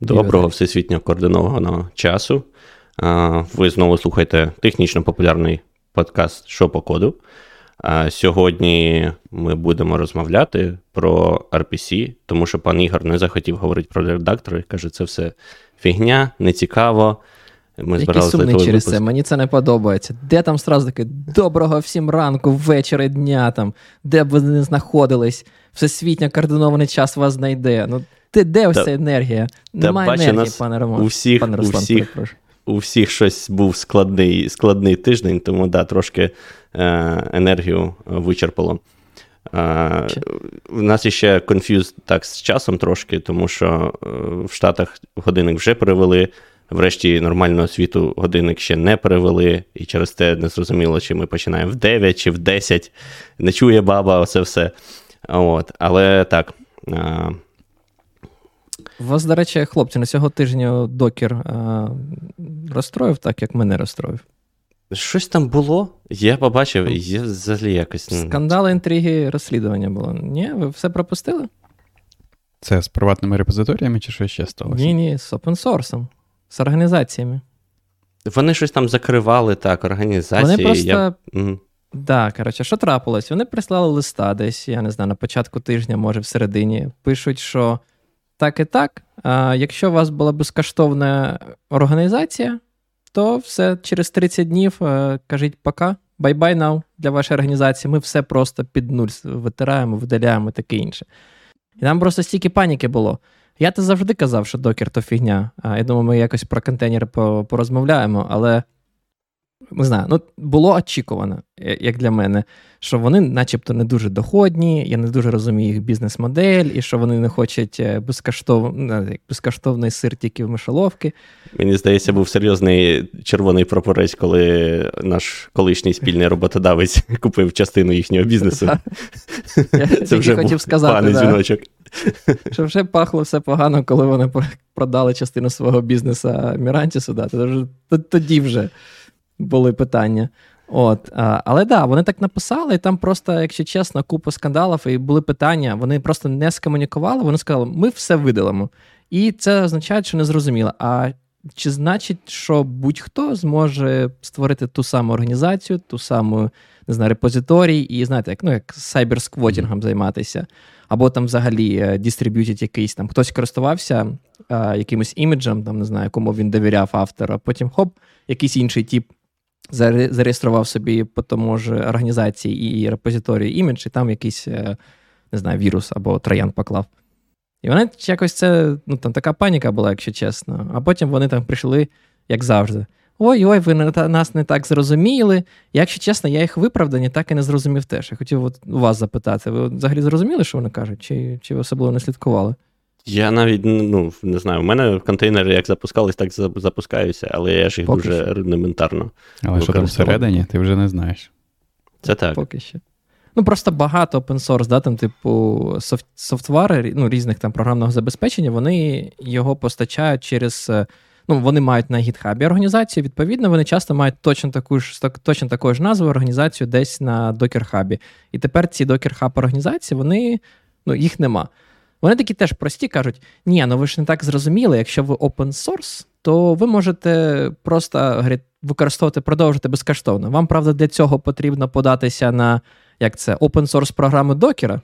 Доброго всесвітньо координованого часу. Ви знову слухаєте технічно популярний подкаст «Що по коду. Сьогодні ми будемо розмовляти про RPC, тому що пан Ігор не захотів говорити про редактори. Каже, це все фігня, нецікаво. Ми Які сумний через випуск. це, мені це не подобається. Де там сразу таке доброго всім ранку, вечора, дня, там, де б ви не знаходились, всесвітньо координований час вас знайде. Ну, де, де ось ця енергія? Немає енергії, пане Роман. У всіх, пане Руслан, у всіх, у всіх щось був складний складний тиждень, тому да, трошки е, енергію вичерпало. Е, у нас ще конф'юз так з часом трошки, тому що е, в Штатах годинник вже перевели. Врешті нормального світу годинник ще не перевели, і через те не зрозуміло, чи ми починаємо в 9 чи в 10. Не чує баба, оце все. От. Але так. Е, у вас, до речі, хлопці, на цього тижня докер а, розстроїв так, як мене розстроїв. Щось там було, я побачив, і взагалі якось. Скандали, інтриги, розслідування було. Ні, ви все пропустили? Це з приватними репозиторіями чи що ще сталося? Ні, ні, з open з організаціями. Вони щось там закривали, так, організації. Вони просто. Я... Угу. Да, коротше, що трапилось? Вони прислали листа десь, я не знаю, на початку тижня, може, всередині. Пишуть, що так і так. А Якщо у вас була безкоштовна організація, то все через 30 днів е, кажіть пока, bye-bye now для вашої організації. Ми все просто під нуль витираємо, видаляємо таке інше. І нам просто стільки паніки було. Я то завжди казав, що Docker то фігня. Я думаю, ми якось про контейнери порозмовляємо, але не знаю, ну було очікувано, як для мене, що вони, начебто, не дуже доходні, я не дуже розумію їх бізнес-модель, і що вони не хочуть е, безкоштов... безкоштовний сир тільки в мишоловки. Мені здається, був серйозний червоний прапорець, коли наш колишній спільний роботодавець купив частину їхнього бізнесу. Це вже хотів сказати, дзвіночок. Що вже пахло все погано, коли вони продали частину свого бізнесу Мірантісу, тоді вже були питання. От, Але да, вони так написали, і там просто, якщо чесно, купа скандалів і були питання. Вони просто не скомунікували. Вони сказали, ми все видалимо. І це означає, що не зрозуміло. А чи значить, що будь-хто зможе створити ту саму організацію, ту саму не знаю, репозиторій, і знаєте, як ну, як сайберсквотінгом займатися, або там взагалі дистриб'ютить якийсь там хтось користувався а, якимось іміджем, там не знаю, кому він довіряв автор, а потім хоп, якийсь інший тип зареєстрував собі по тому ж організації і репозиторії імідж, і там якийсь, е, не знаю, вірус або троян поклав. І вони якось це, ну там така паніка була, якщо чесно. А потім вони там прийшли, як завжди. Ой-ой, ви нас не так зрозуміли. Якщо чесно, я їх виправдані так і не зрозумів теж. Я хотів от у вас запитати, ви взагалі зрозуміли, що вони кажуть, чи чи ви особливо не слідкували? Я навіть ну, не знаю, у мене контейнери як запускались, так запускаються, але я ж їх Поки дуже що. рудиментарно. Але що там всередині, ти вже не знаєш. Це так. Поки що. Ну, просто багато open source, да, там, типу, софт, софтвари ну, різних там програмного забезпечення, вони його постачають через. Ну, вони мають на GitHub організацію, відповідно, вони часто мають точно таку ж точно такої ж назви організацію десь на Docker Hub. І тепер ці Docker Hub організації, вони, ну, їх нема. Вони такі теж прості кажуть: ні, ну ви ж не так зрозуміли, якщо ви open source, то ви можете просто використовувати, продовжити безкоштовно. Вам, правда, для цього потрібно податися на як це, open source програму докера.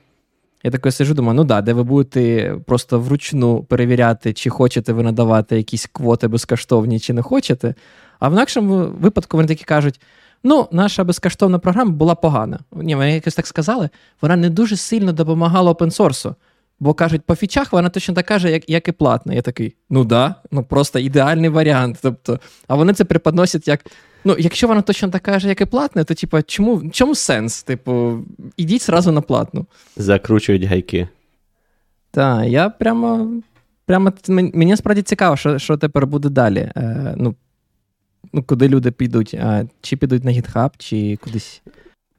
Я такий сижу, думаю, ну да, де ви будете просто вручну перевіряти, чи хочете ви надавати якісь квоти безкоштовні, чи не хочете. А в інакшому випадку вони такі кажуть: ну, наша безкоштовна програма була погана. Ні, вони якось так сказали, вона не дуже сильно допомагала опенсорсу. Бо кажуть, по фічах вона точно така же, як як і платна. Я такий, ну да, ну просто ідеальний варіант. Тобто, А вони це преподносять як. Ну, якщо вона точно така ж, як і платна, то типу, чому чому сенс? Типу, ідіть зразу на платну. Закручують гайки. Так, я прямо. Прямо мені справді цікаво, що що тепер буде далі. Е, ну, ну, Куди люди підуть? А, Чи підуть на GitHub, чи кудись.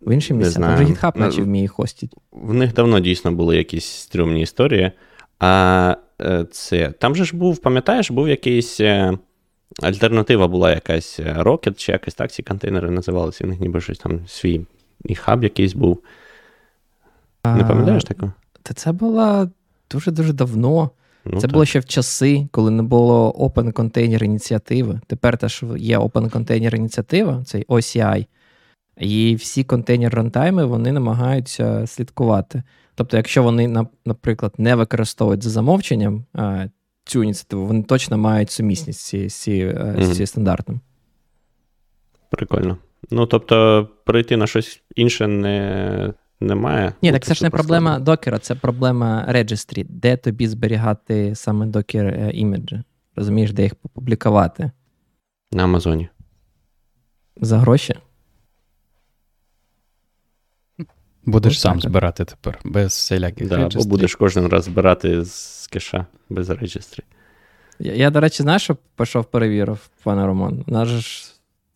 В інші місця. Там вже GitHub наче вміє хостить. В них давно дійсно були якісь стрьомні історії. А е, це там же ж був, пам'ятаєш, був якийсь. Е, альтернатива була якась е, Rocket, чи якось так ці контейнери називалися. У них ніби щось там свій і хаб якийсь був. Не пам'ятаєш такого? Та це було дуже-дуже давно. Ну, Це так. було ще в часи, коли не було Open Container ініціативи. Тепер теж є Open Container ініціатива, цей OCI, і всі контейнер рантайми вони намагаються слідкувати. Тобто, якщо вони, наприклад, не використовують за замовченням цю ініціативу, вони точно мають сумісність з цією mm-hmm. стандартом. Прикольно. Ну, тобто, перейти на щось інше не немає. Ні, так це ж не проблема докера, це проблема registry, де тобі зберігати саме докер іміджі. Розумієш, де їх попублікувати? На Амазоні. За гроші? Будеш сам збирати тепер, без всіляких да, Або будеш кожен раз збирати з кеша без реєстрі. Я, я, до речі, знаєш, що пішов перевірив, пане Роман. У нас же ж з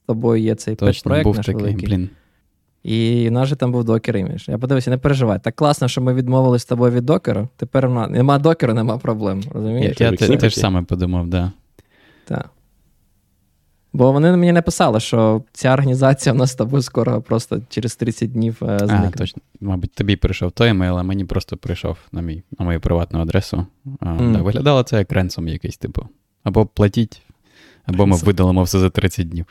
тобою є цей проект наш такий, великий. Блін. І у нас же там був докер імідж. Я подивився, не переживай. Так класно, що ми відмовились з тобою від докера. Тепер нема докера, нема проблем. розумієш? Я, я теж саме подумав, так. Да. Так. Бо вони мені написали, що ця організація в нас з тобою скоро просто через 30 днів е, зникне. А, точно. Мабуть, тобі прийшов той емейл, а мені просто прийшов на мій, на мою приватну адресу. Mm. так, Виглядало це як ренсом якийсь, типу. Або платіть, або ми видалимо все за 30 днів.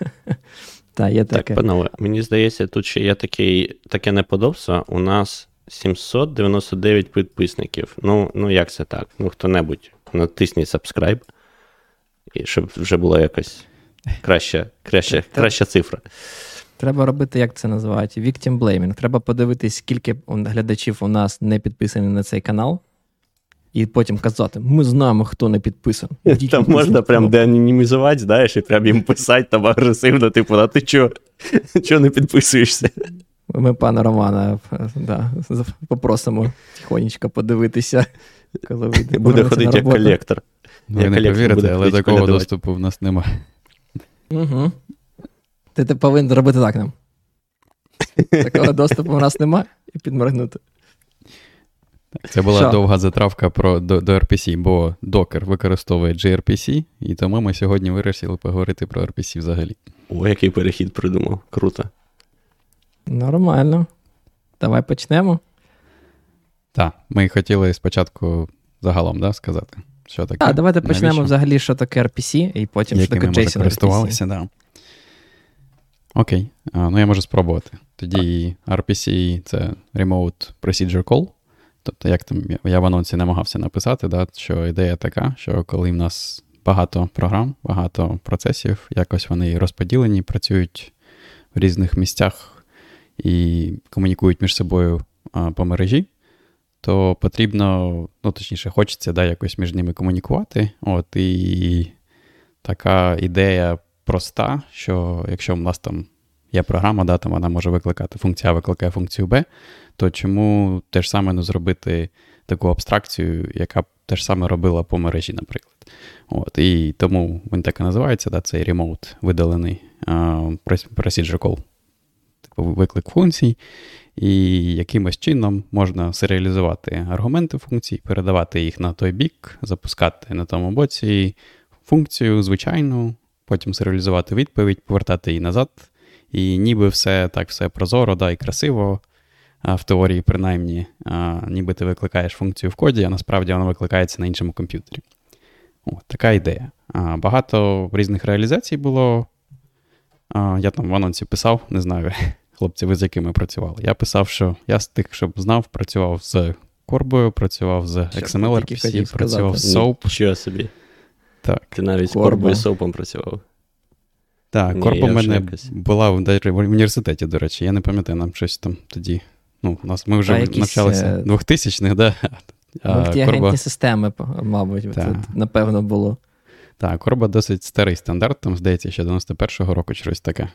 Та, є таке. Так, панове, мені здається, тут ще є такий, таке неподобство. У нас 799 підписників. Ну, ну як це так? Ну, хто-небудь натисніть subscribe і щоб вже була якась краща краща, краща цифра. Треба робити, як це називають, victim blaming. Треба подивитись, скільки глядачів у нас не підписані на цей канал, і потім казати: ми знаємо, хто не підписаний. Там можна прям деанонімізувати, знаєш, і прям їм писати там агресивно, типу, а ти чого чого не підписуєшся? Ми пана Романа да, попросимо тихонечко подивитися, коли вийде. Буде ходити як колектор. Ну, ви не повірите, але такого доступу в нас немає. Угу. Ти, ти повинен зробити так нам. Такого доступу у нас немає і підморгнути. Це була Що? довга затравка про, до, до RPC, бо Docker використовує gRPC, і тому ми сьогодні вирішили поговорити про RPC взагалі. О, який перехід придумав. Круто. Нормально. Давай почнемо. Так, ми хотіли спочатку загалом да, сказати. Що таке? А, давайте почнемо взагалі, що таке RPC, і потім що таке JSON користувалися, да. Окей, а, ну я можу спробувати. Тоді RPC це Remote Procedure Call. Тобто, як там я в анонсі намагався написати, да, що ідея така, що коли в нас багато програм, багато процесів, якось вони розподілені, працюють в різних місцях і комунікують між собою а, по мережі, то потрібно, ну точніше, хочеться да, якось між ними комунікувати. От, І така ідея проста, що якщо в нас там є програма, да, там вона може викликати функція А викликає функцію Б, то чому те ж саме не зробити таку абстракцію, яка те ж саме робила по мережі, наприклад. От, І тому він так і називається, да, цей remote видалений uh, procedure call. Виклик функцій і якимось чином можна серіалізувати аргументи функцій, передавати їх на той бік, запускати на тому боці функцію звичайну, потім серіалізувати відповідь, повертати її назад. І ніби все так все прозоро да, і красиво. В теорії, принаймні, ніби ти викликаєш функцію в коді, а насправді вона викликається на іншому комп'ютері. О, Така ідея. Багато різних реалізацій було. Я там в анонсі писав, не знаю, хлопці, ви з якими працювали. Я писав, що я з тих, щоб знав, працював з Корбою, працював з XML RPC, працював з SOAP. Що собі? Так. Ти навіть з Корбою і SOAP працював. Так, Корба в мене якось. була в університеті, до речі. Я не пам'ятаю, нам щось там тоді. Ну, у нас Ми вже якісь, навчалися 2000-х, да? Мультиагентні Корба... системи, мабуть, це, напевно, було. Так, Корба досить старий стандарт, там, здається, ще 91-го року щось таке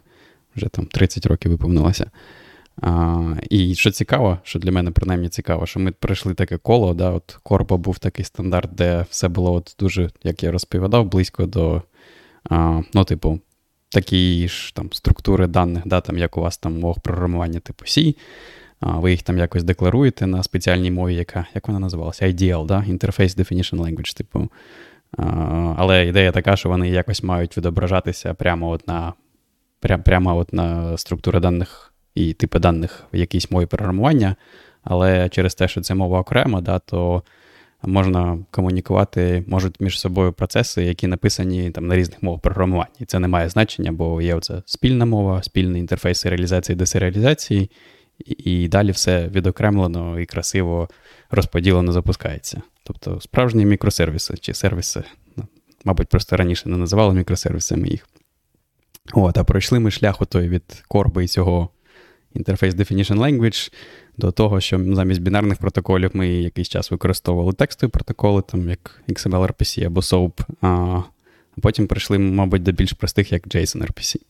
вже там 30 років виповнилося. А, І що цікаво, що для мене принаймні цікаво, що ми пройшли таке коло. да, от Корпо був такий стандарт, де все було от дуже, як я розповідав, близько до, а, ну, типу, такі ж там структури даних, да, там, як у вас там мов програмування типу C. А, ви їх там якось декларуєте на спеціальній мові, яка як вона називалася? IDL, да? Interface Definition Language, типу. А, але ідея така, що вони якось мають відображатися прямо от на прям, прямо от на структури даних і типи даних в якійсь мові програмування, але через те, що це мова окрема, да, то можна комунікувати, можуть між собою процеси, які написані там на різних мовах програмування. І це не має значення, бо є оця спільна мова, спільний інтерфейс реалізації десереалізації, і далі все відокремлено і красиво розподілено запускається. Тобто справжні мікросервіси чи сервіси, ну, мабуть, просто раніше не називали мікросервісами їх. От, А пройшли ми шлях той від корби і цього Interface Definition Language до того, що замість бінарних протоколів ми якийсь час використовували текстові протоколи, там як XML RPC або SOAP, а потім прийшли, мабуть, до більш простих, як JSON RPC.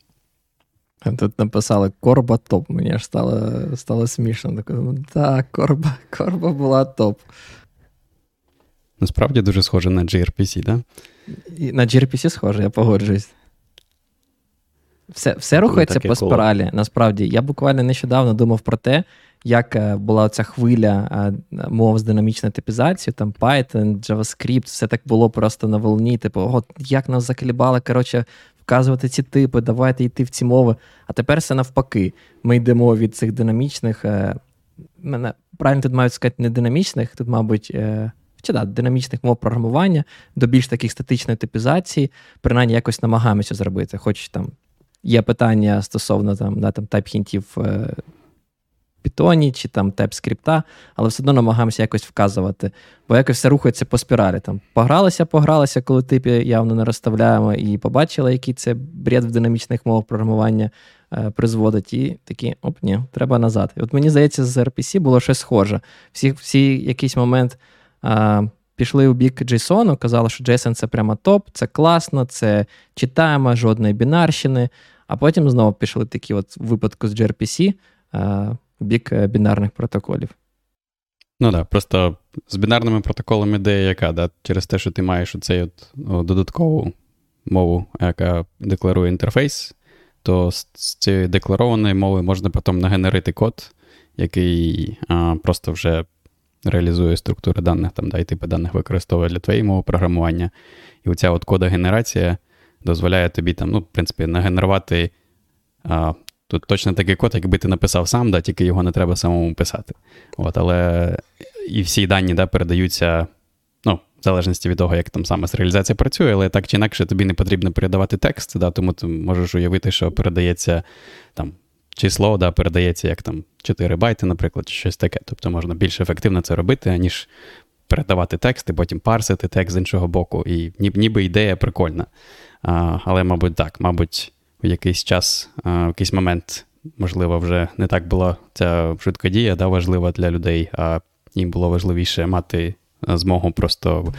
Тут написали Корба топ. Мені аж стало стало смішно. Так, Корба Корба була топ. Насправді дуже схоже на gRPC, так? Да? На gRPC схоже, я погоджуюсь. Все все рухається по спіралі. Насправді, я буквально нещодавно думав про те, як е, була ця хвиля е, мов з динамічною типізацією, там Python, JavaScript, все так було просто на волні. Типу, от як нас заколібали, коротше, вказувати ці типи, давайте йти в ці мови. А тепер все навпаки. Ми йдемо від цих динамічних. Е, мене правильно тут мають сказати, не динамічних, тут, мабуть. Чи да, динамічних мов програмування до більш таких статичної типізації, принаймні якось намагаємося зробити. Хоч там є питання стосовно там, да, там тайп-хінтів в Python чи там TypeScript, але все одно намагаємося якось вказувати, бо якось все рухається по спіралі. Там Погралися, погралися, коли типи явно не розставляємо, і побачили, який це бред в динамічних мовах програмування е, призводить, і такі, оп, ні, треба назад. І от мені здається, з RPC було щось схоже. Всі всі якийсь момент. Е, Пішли у бік JSON, казали, що JSON це прямо топ, це класно, це читаємо, жодної бінарщини. А потім знову пішли такі от в випадку з gRPC в бік е, бінарних протоколів. Ну так, просто з бінарними протоколами ідея яка, да? через те, що ти маєш оцей от, о, додаткову мову, яка декларує інтерфейс, то з цієї декларованої мови можна потім нагенерити код, який а, просто вже реалізує структури даних, там, да, і типи даних використовує для твоєї мови програмування. І оця от кода-генерація дозволяє тобі там, ну, в принципі, нагенерувати. А, Тут точно такий код, якби ти написав сам, да, тільки його не треба самому писати. От, Але і всі дані да, передаються, ну, в залежності від того, як там саме реалізація працює, але так чи інакше тобі не потрібно передавати текст, да, тому ти можеш уявити, що передається там число, да, передається як там 4 байти, наприклад, чи щось таке. Тобто можна більш ефективно це робити, ніж передавати текст і потім парсити текст з іншого боку. І ніби ідея прикольна. А, Але, мабуть, так, мабуть, в якийсь час, в якийсь момент, можливо, вже не так була ця швидкодія да, важлива для людей, а їм було важливіше мати змогу просто.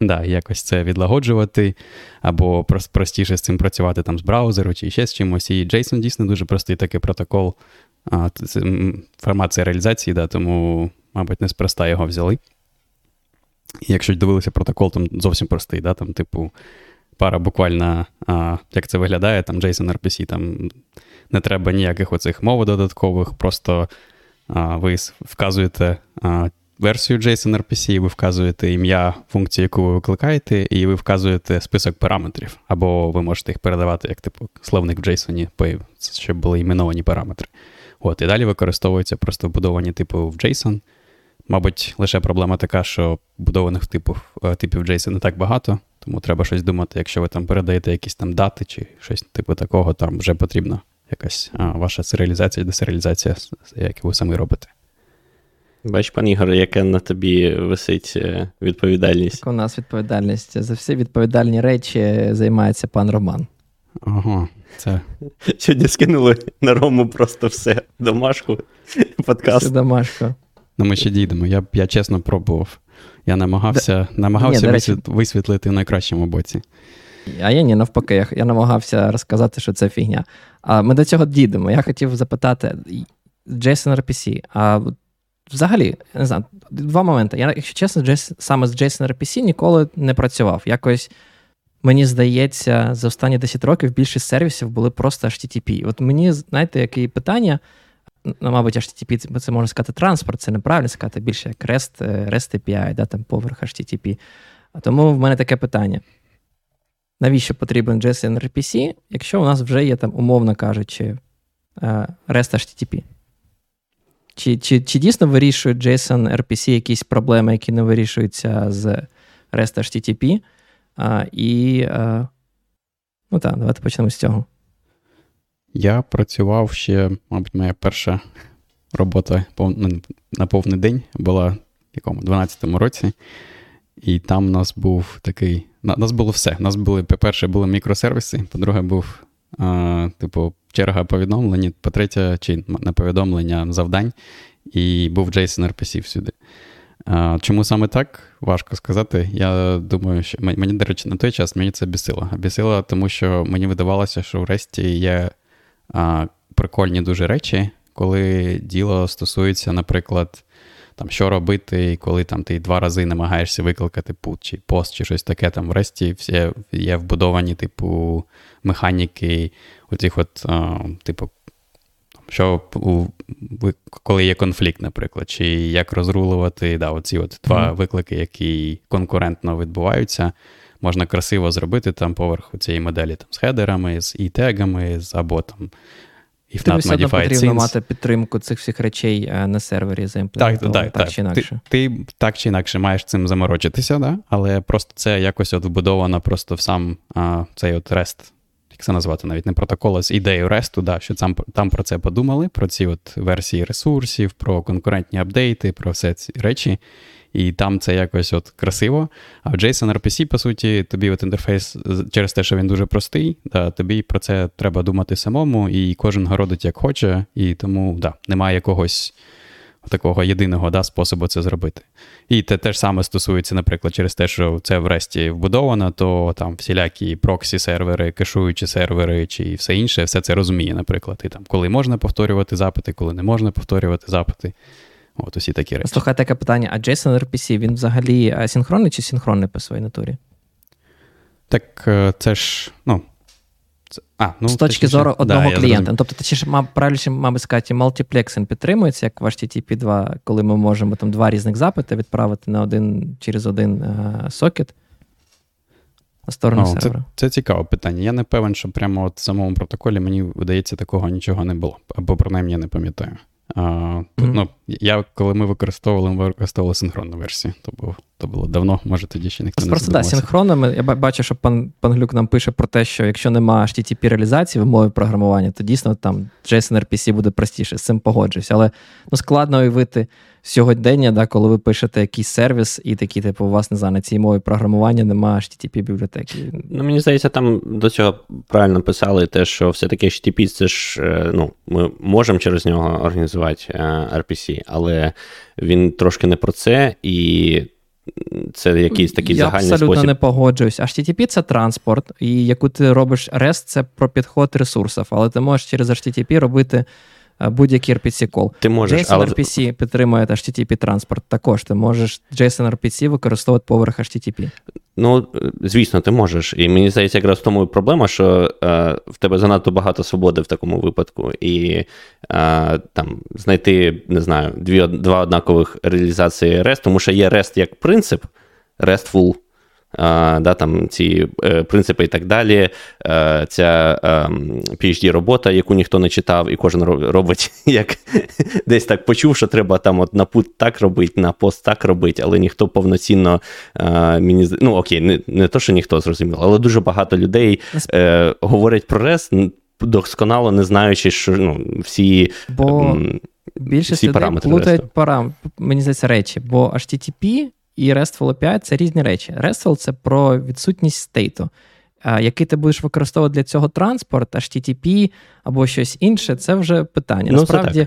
Да, якось це відлагоджувати, або простіше з цим працювати там з браузеру чи ще з чимось. І JSON дійсно дуже простий такий протокол. Це реалізації, да, тому, мабуть, неспроста його взяли. Якщо дивилися протокол, там зовсім простий, да, там, типу, пара буквально, а, як це виглядає, там JSON RPC, там не треба ніяких оцих мов додаткових, просто а, ви вказуєте а, версію JSON RPC, ви вказуєте ім'я функції, яку ви викликаєте, і ви вказуєте список параметрів, або ви можете їх передавати як типу словник в JSON, щоб були іменовані параметри. От, І далі використовуються просто вбудовані типу в JSON. Мабуть, лише проблема така, що будованих типів е, типів JSON не так багато, тому треба щось думати, якщо ви там передаєте якісь там дати чи щось типу такого, там вже потрібна якась а, ваша серіалізація, десеріалізація, як ви самі робите. Бач, пан Ігор, яка на тобі висить е, відповідальність? У нас відповідальність. За всі відповідальні речі займається пан Роман. Ага, це. Сьогодні скинули на Рому просто все. Домашку, подкаст. Все домашку. Ну, ми ще дійдемо. Я я чесно пробував. Я намагався Д... намагався ні, висвіт... висвітлити в найкращому боці. А я ні, навпаки, я, я намагався розказати, що це фігня. А ми до цього дійдемо. Я хотів запитати Jason RPC, а взагалі, не знаю, два моменти. Я, якщо чесно, саме з JSON RPC ніколи не працював. Якось. Мені здається, за останні 10 років більшість сервісів були просто HTTP. От мені, знаєте, яке питання? Ну, мабуть, HTTP, це можна сказати, транспорт, це неправильно сказати, більше як REST, е, REST API, да, там поверх HTTP. Тому в мене таке питання: навіщо потрібен JSON RPC, якщо у нас вже є там, умовно кажучи, е, REST HTTP? Чи чи, чи дійсно вирішує JSON RPC якісь проблеми, які не вирішуються з REST HTTP? А, І а, ну так, давайте почнемо з цього. Я працював ще, мабуть, моя перша робота ну, на повний день була в якому 12-му році. І там у нас був такий. У нас було все. У нас були, по-перше, були мікросервіси, по-друге, був, а, типу, черга повідомлень, по-третє, чи не повідомлення завдань, і був JSON RPC всюди. Чому саме так? Важко сказати. Я думаю, що мені, до речі, на той час мені це бісило. Бісило, тому що мені видавалося, що в Ресті є прикольні дуже речі, коли діло стосується, наприклад, там, що робити, коли там ти два рази намагаєшся викликати пут чи пост, чи щось таке. Там в Ресті всі є вбудовані, типу, механіки, оцих от, а, типу, що коли є конфлікт, наприклад, чи як розрулувати да, оці от два mm-hmm. виклики, які конкурентно відбуваються. Можна красиво зробити там поверх цієї моделі там, з хедерами, з і-тегами, з або там If Тобі все одно потрібно мати підтримку цих всіх речей е, на сервері заімплементовано, так, так, так, так чи інакше. Ти, ти так чи інакше маєш цим заморочитися, да? але просто це якось от вбудовано просто в сам а, цей от REST, як це назвати, навіть не протокол, а з ідею REST, да, що там там про це подумали, про ці от версії ресурсів, про конкурентні апдейти, про все ці речі і там це якось от красиво. А в JSON RPC, по суті, тобі от інтерфейс через те, що він дуже простий, да, тобі про це треба думати самому, і кожен городить як хоче, і тому да, немає якогось. Такого єдиного да, способу це зробити. І те ж саме стосується, наприклад, через те, що це в Ресті вбудовано, то там всілякі проксі-сервери, кешуючі сервери чи все інше, все це розуміє, наприклад. І там, коли можна повторювати запити, коли не можна повторювати запити. От усі такі речі. Слухай, таке питання: а JSON RPC він взагалі асинхронний чи синхронний по своїй натурі? Так е, це ж, ну. Це, а, ну, З точки зору одного да, клієнта. Тобто, ти ж правильніше, мабуть, сказати, мультиплексинг підтримується, як в HTTP 2, коли ми можемо там два різних запити відправити на один через один uh, сокет на сторону О, сервера. Це, це цікаве питання. Я не певен, що прямо от в самому протоколі мені видається, такого нічого не було. Або принаймні я не пам'ятаю. А, mm-hmm. ну, я, Коли ми використовували, ми використовували синхронну версію. То було то було давно, може тоді ще ніхто не Просто так, синхронно. Я бачу, що пан пан Глюк нам пише про те, що якщо немає http реалізації в мові програмування, то дійсно там JSON RPC буде простіше, з цим погоджуюсь. Але ну, складно уявити сьогодення, да, коли ви пишете якийсь сервіс, і такі, типу, у вас не знаю, на цій мові програмування немає http бібліотеки. Ну, мені здається, там до цього правильно писали те, що все-таки HTTP це ж е, ну, ми можемо через нього організувати е, RPC, але він трошки не про це і. Це якийсь такий Я загальний абсолютно не погоджуюсь. HTTP це транспорт, і яку ти робиш REST, це про підход ресурсів, але ти можеш через HTTP робити будь-який RPC кол. Ти можеш, JSON але... RPC підтримує HTTP транспорт. Також ти можеш JSON RPC використовувати поверх HTTP. Ну, звісно, ти можеш. І мені здається, якраз в тому і проблема, що е, в тебе занадто багато свободи в такому випадку. І е, там знайти, не знаю, дві, два однакових реалізації REST, тому що є REST як принцип, RESTful да, там Ці е, принципи і так далі. Е, ця phd ем, робота яку ніхто не читав, і кожен робить, як десь так почув, що треба там от на пут так робити, на пост так робити, але ніхто повноцінно е, мені ну окей, не не то, що ніхто зрозумів, але дуже багато людей е, говорять про REST, досконало не знаючи, що ну, всі. Бо... Більшість людей плутають парам, мені здається, речі, бо HTTP і RESTful API це різні речі. RESTful це про відсутність стейту. Який ти будеш використовувати для цього транспорт, HTTP або щось інше, це вже питання. Ну, Насправді,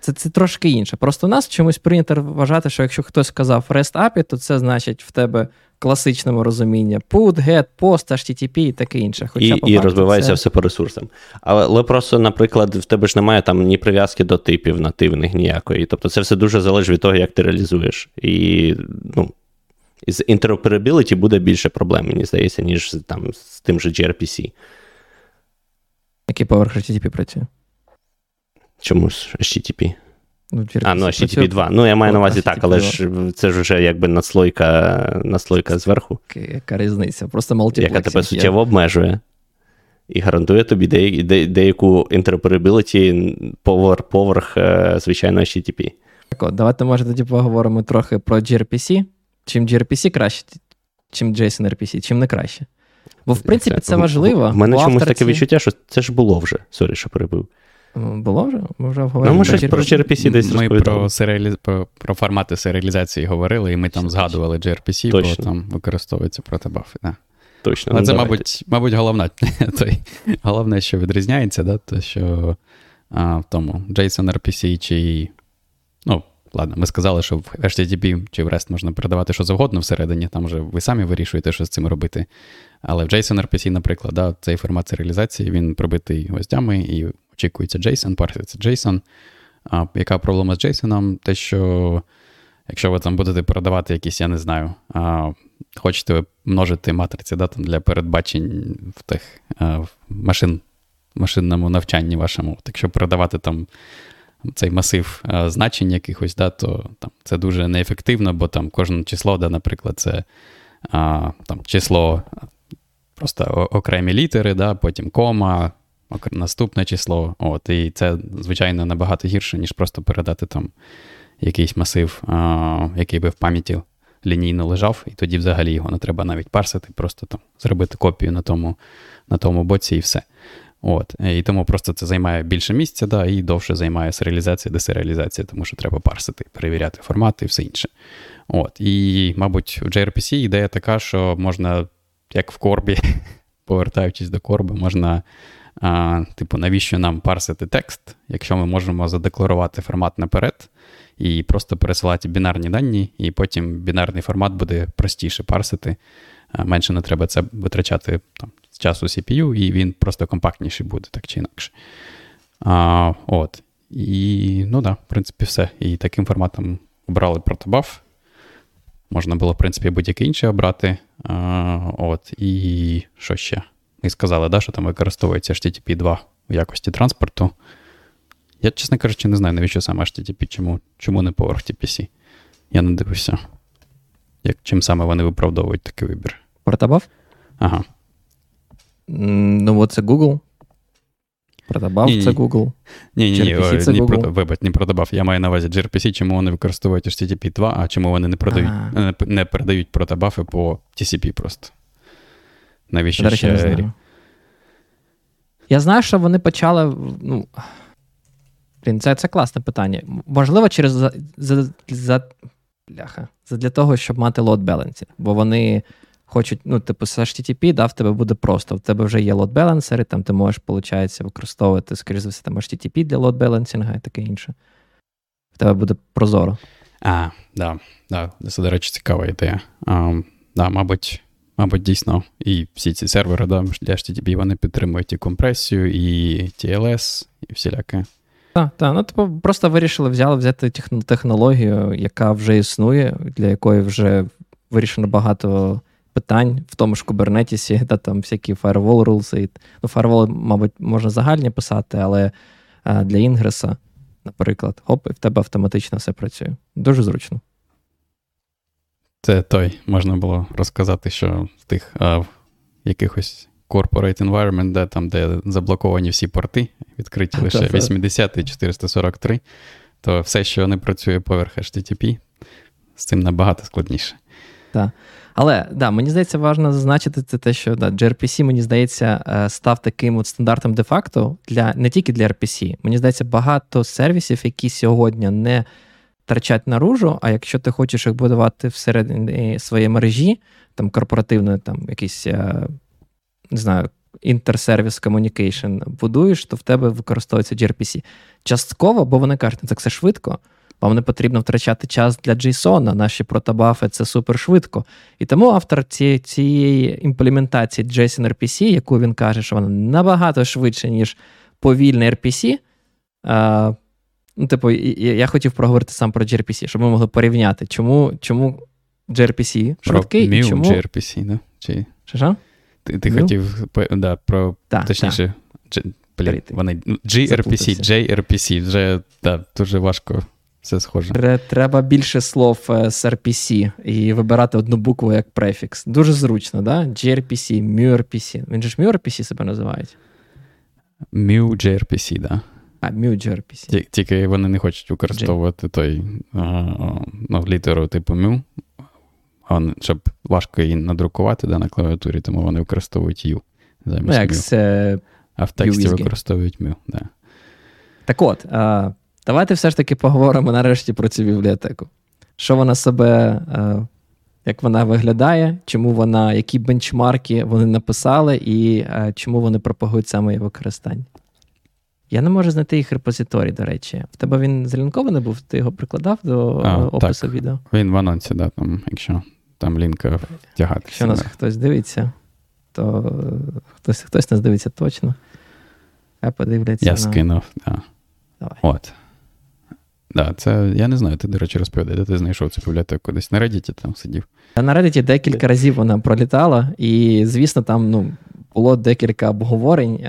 це, це це, трошки інше. Просто у нас чомусь прийнято вважати, що якщо хтось сказав REST API, то це значить в тебе класичному розумінні put, get, post, HTTP і таке інше. Хоча І і розвивається це... все по ресурсам. Але, але просто, наприклад, в тебе ж немає там ні прив'язки до типів нативних ніякої. Тобто це все дуже залежить від того, як ти реалізуєш. І ну, з interoperability буде більше проблем, мені здається, ніж там, з тим же gRPC. Який поверх HTTP працює? Чому ж HTTP? Ну, а, ну, HTTP 2. Ну, я маю на увазі так, але ж це ж вже якби наслойка наслойка зверху. Яка різниця? Просто мультиплексинг. Яка тебе суттєво обмежує. і гарантує тобі де, деяку interoperability поверх е, звичайного HTTP. Так, от, давайте може тоді поговоримо трохи про gRPC. Чим gRPC краще, чим JSON RPC, чим не краще. Бо, в принципі, це, важливо. В мене чомусь таке відчуття, що це ж було вже. Sorry, що перебив. Було вже? Ми вже обговорили. Ну, ми щось про gRPC десь Ми про, серіалі... про про, формати серіалізації говорили, і ми там згадували gRPC, Точно. бо там використовується протобафи. Да. Точно. Але ну, це, давайте. мабуть, мабуть, головне, той, головне, що відрізняється, да, то що а, в тому JSON RPC чи. Ну, ладно, ми сказали, що в HTTP чи в REST можна передавати що завгодно всередині, там вже ви самі вирішуєте, що з цим робити. Але в JSON RPC, наприклад, да, цей формат серіалізації він пробитий гвоздями і очікується JSON, парситься JSON. А Яка проблема з JSON? Те, що якщо ви там будете передавати якісь, я не знаю, а, хочете множити матриці да, там, для передбачень в тих а, в машин, машинному навчанні вашому, так якщо передавати там. Цей масив а, значень якихось, да, то там, це дуже неефективно, бо там кожне число, да, наприклад, це а, там, число просто окремі літери, да, потім кома, наступне число. От, І це, звичайно, набагато гірше, ніж просто передати там якийсь масив, а, який би в пам'яті лінійно лежав, і тоді взагалі його не треба навіть парсити, просто там зробити копію на тому на тому боці і все. От. І тому просто це займає більше місця, да, і довше займає серіалізація, десеріалізація, тому що треба парсити, перевіряти формати і все інше. От. І, мабуть, в gRPC ідея така, що можна, як в корбі, повертаючись до корби, можна а, Типу, навіщо нам парсити текст, якщо ми можемо задекларувати формат наперед і просто пересилати бінарні дані, і потім бінарний формат буде простіше парсити. Менше не треба це витрачати там, часу CPU, і він просто компактніший буде, так чи інакше. А, от. І, ну да, в принципі, все. І таким форматом обрали протобаф. Можна було, в принципі, будь-який інший обрати. А, от. І що ще? І сказали, да, що там використовується HTTP 2 в якості транспорту. Я, чесно кажучи, не знаю, навіщо саме HTTP, чому чому не поверх TPC. Я не дивився, як, чим саме вони виправдовують такий вибір. Протобаф? Ага. Ну, от це Google. Продабав це Google. Ні, ні, ні, це ні, Google. вибач, не продабав. Я маю на увазі gRPC, чому вони використовують HTTP 2, а чому вони не продають, не, не передають протобафи по TCP просто. Навіщо До речі, ще... не знаю. Я знаю, що вони почали. ну, Блін, це це класне питання. Можливо, через за, за, за, бляха, для того, щоб мати load balancing. Бо вони хочуть, ну, типу, з HTTP, да, в тебе буде просто. В тебе вже є load balancer, там ти можеш, виходить, використовувати, скоріш за все, там HTTP для load balancing і таке інше. В тебе буде прозоро. А, да, да, це, до речі, цікава ідея. Um, да, Мабуть, Мабуть, дійсно, і всі ці сервери да, для HTTP вони підтримують і компресію, і TLS, і всіляке. Так, так. Ну, типу, просто вирішили взяли взяти технологію, яка вже існує, для якої вже вирішено багато питань в тому ж Kubernetes, да, там всякі firewall rules. Ну, firewall, мабуть, можна загальні писати, але для інгреса, наприклад, хоп, і в тебе автоматично все працює. Дуже зручно. Це той, можна було розказати, що в тих а, в якихось corporate environment, де там, де заблоковані всі порти, відкриті лише 80 і 443, то все, що не працює поверх HTTP, з цим набагато складніше. Так. Але да, мені здається, важливо зазначити це те, що да, gRPC, мені здається, е, став таким от стандартом де-факто для не тільки для RPC. Мені здається, багато сервісів, які сьогодні не трачать наружу, а якщо ти хочеш їх будувати всередині своєї мережі, там корпоративної, там якийсь, е, не знаю, inter-service communication будуєш, то в тебе використовується gRPC. Частково, бо вони кажуть, «Ну, це все швидко. Вам не потрібно втрачати час для JSON, наші протобафи це супер швидко. І тому автор цієї, цієї імплементації JSON RPC, яку він каже, що вона набагато швидше, ніж повільний RPC, Ну, типу, я хотів проговорити сам про gRPC, щоб ми могли порівняти, чому чому gRPC швидкий і чому... gRPC, да? Чи... Що? Ти ти хотів да, про да, точніше, да. Блін, вони, gRPC, JRPC, вже да, дуже важко це схоже. Треба більше слов е, з RPC і вибирати одну букву як префікс. Дуже зручно, да? gRPC, MuRPC. Він же ж MuRPC себе називають. MuGRPC, да. А, MuGRPC. Тільки вони не хочуть використовувати той ну, літеру типу Mu, щоб важко її надрукувати да, на клавіатурі, тому вони використовують U. замість ну, як Mu. А в тексті використовують Mu. Да. Так от, а, давайте все ж таки поговоримо нарешті про цю бібліотеку. Що вона себе, а, як вона виглядає, чому вона, які бенчмарки вони написали, і а, чому вони пропагують саме її використання. Я не можу знайти їх репозиторій, до речі. В тебе він залінкований був, ти його прикладав до а, опису так. відео? Він в анонсі, да, там, якщо там лінка втягати. Якщо нас хтось дивиться, то хтось хтось нас дивиться точно. А подивляться. Я на... скинув, так. Да. Давай. От. Да, це я не знаю, ти, до речі, розповідай, де ти знайшов цю бібліотеку десь на Reddit там сидів. На Reddit декілька разів вона пролітала, і, звісно, там ну, було декілька обговорень.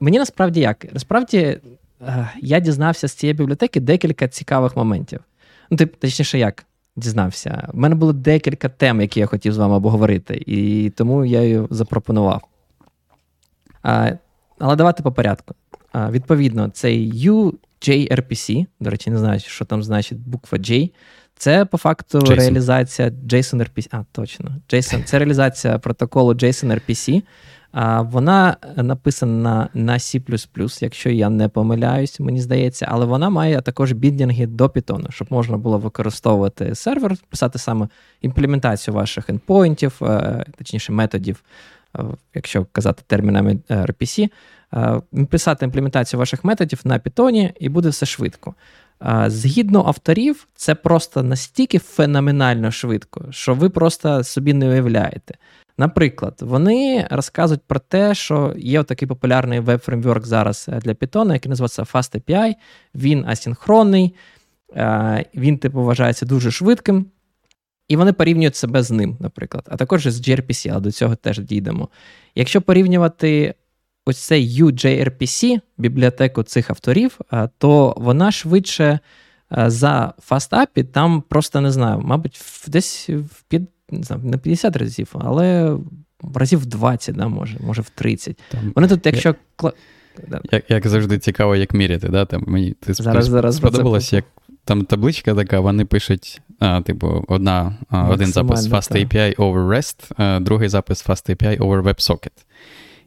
Мені насправді як? Насправді я дізнався з цієї бібліотеки декілька цікавих моментів. Ну, тип, точніше, як дізнався. У мене було декілька тем, які я хотів з вами обговорити, і тому я її запропонував. Але давайте по порядку. Відповідно, цей UJRPC, до речі, не знаю, що там значить буква J. Це по факту Jason. реалізація JSON-RPC. А, точно. JSON. Це реалізація протоколу JSON-RPC. Вона написана на C, якщо я не помиляюсь, мені здається, але вона має також біддінги до Python, щоб можна було використовувати сервер, писати саме імплементацію ваших ендпоінтів, е, точніше методів, е, якщо казати термінами е, RPC, писати імплементацію ваших методів на Python і буде все швидко. Згідно авторів, це просто настільки феноменально швидко, що ви просто собі не уявляєте. Наприклад, вони розказують про те, що є такий популярний веб-фреймворк зараз для Python, який називається FastAPI, він асінхронний, він, типу, вважається дуже швидким. І вони порівнюють себе з ним, наприклад, а також з gRPC, але до цього теж дійдемо. Якщо порівнювати ось цей UJRPC, бібліотеку цих авторів, то вона швидше за FastAPI, там просто не знаю, мабуть, десь в не знаю, не 50 разів, але разів 20, да, може, може в 30. Там, Вони тут, якщо. Я, як як завжди цікаво, як міряти, да? Там мені ти зараз, зараз сподобалось, як там табличка така, вони пишуть, а, типу, одна, а, один запис FastAPI over REST, а, другий запис FastAPI over WebSocket.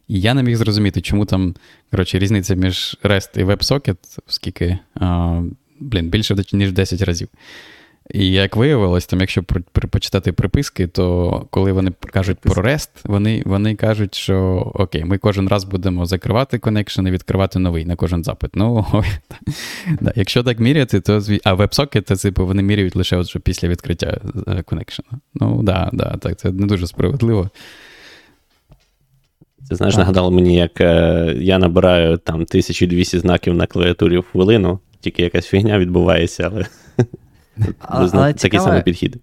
І я не міг зрозуміти, чому там, коротше, різниця між REST і WebSocket, оскільки, а, блін, більше ніж 10 разів. І як виявилось, там, якщо почитати приписки, то коли вони кажуть про REST, вони вони кажуть, що окей, ми кожен раз будемо закривати connection і відкривати новий на кожен запит. Ну, да, Якщо так міряти, то а WebSocket, типу, вони міряють лише от, що після відкриття connection 'а. Ну, да, да, так, це не дуже справедливо. Це знаєш, нагадало мені, як е, я набираю там 1200 знаків на клавіатурі в хвилину, тільки якась фігня відбувається, але. Але, але Такий самий підхід.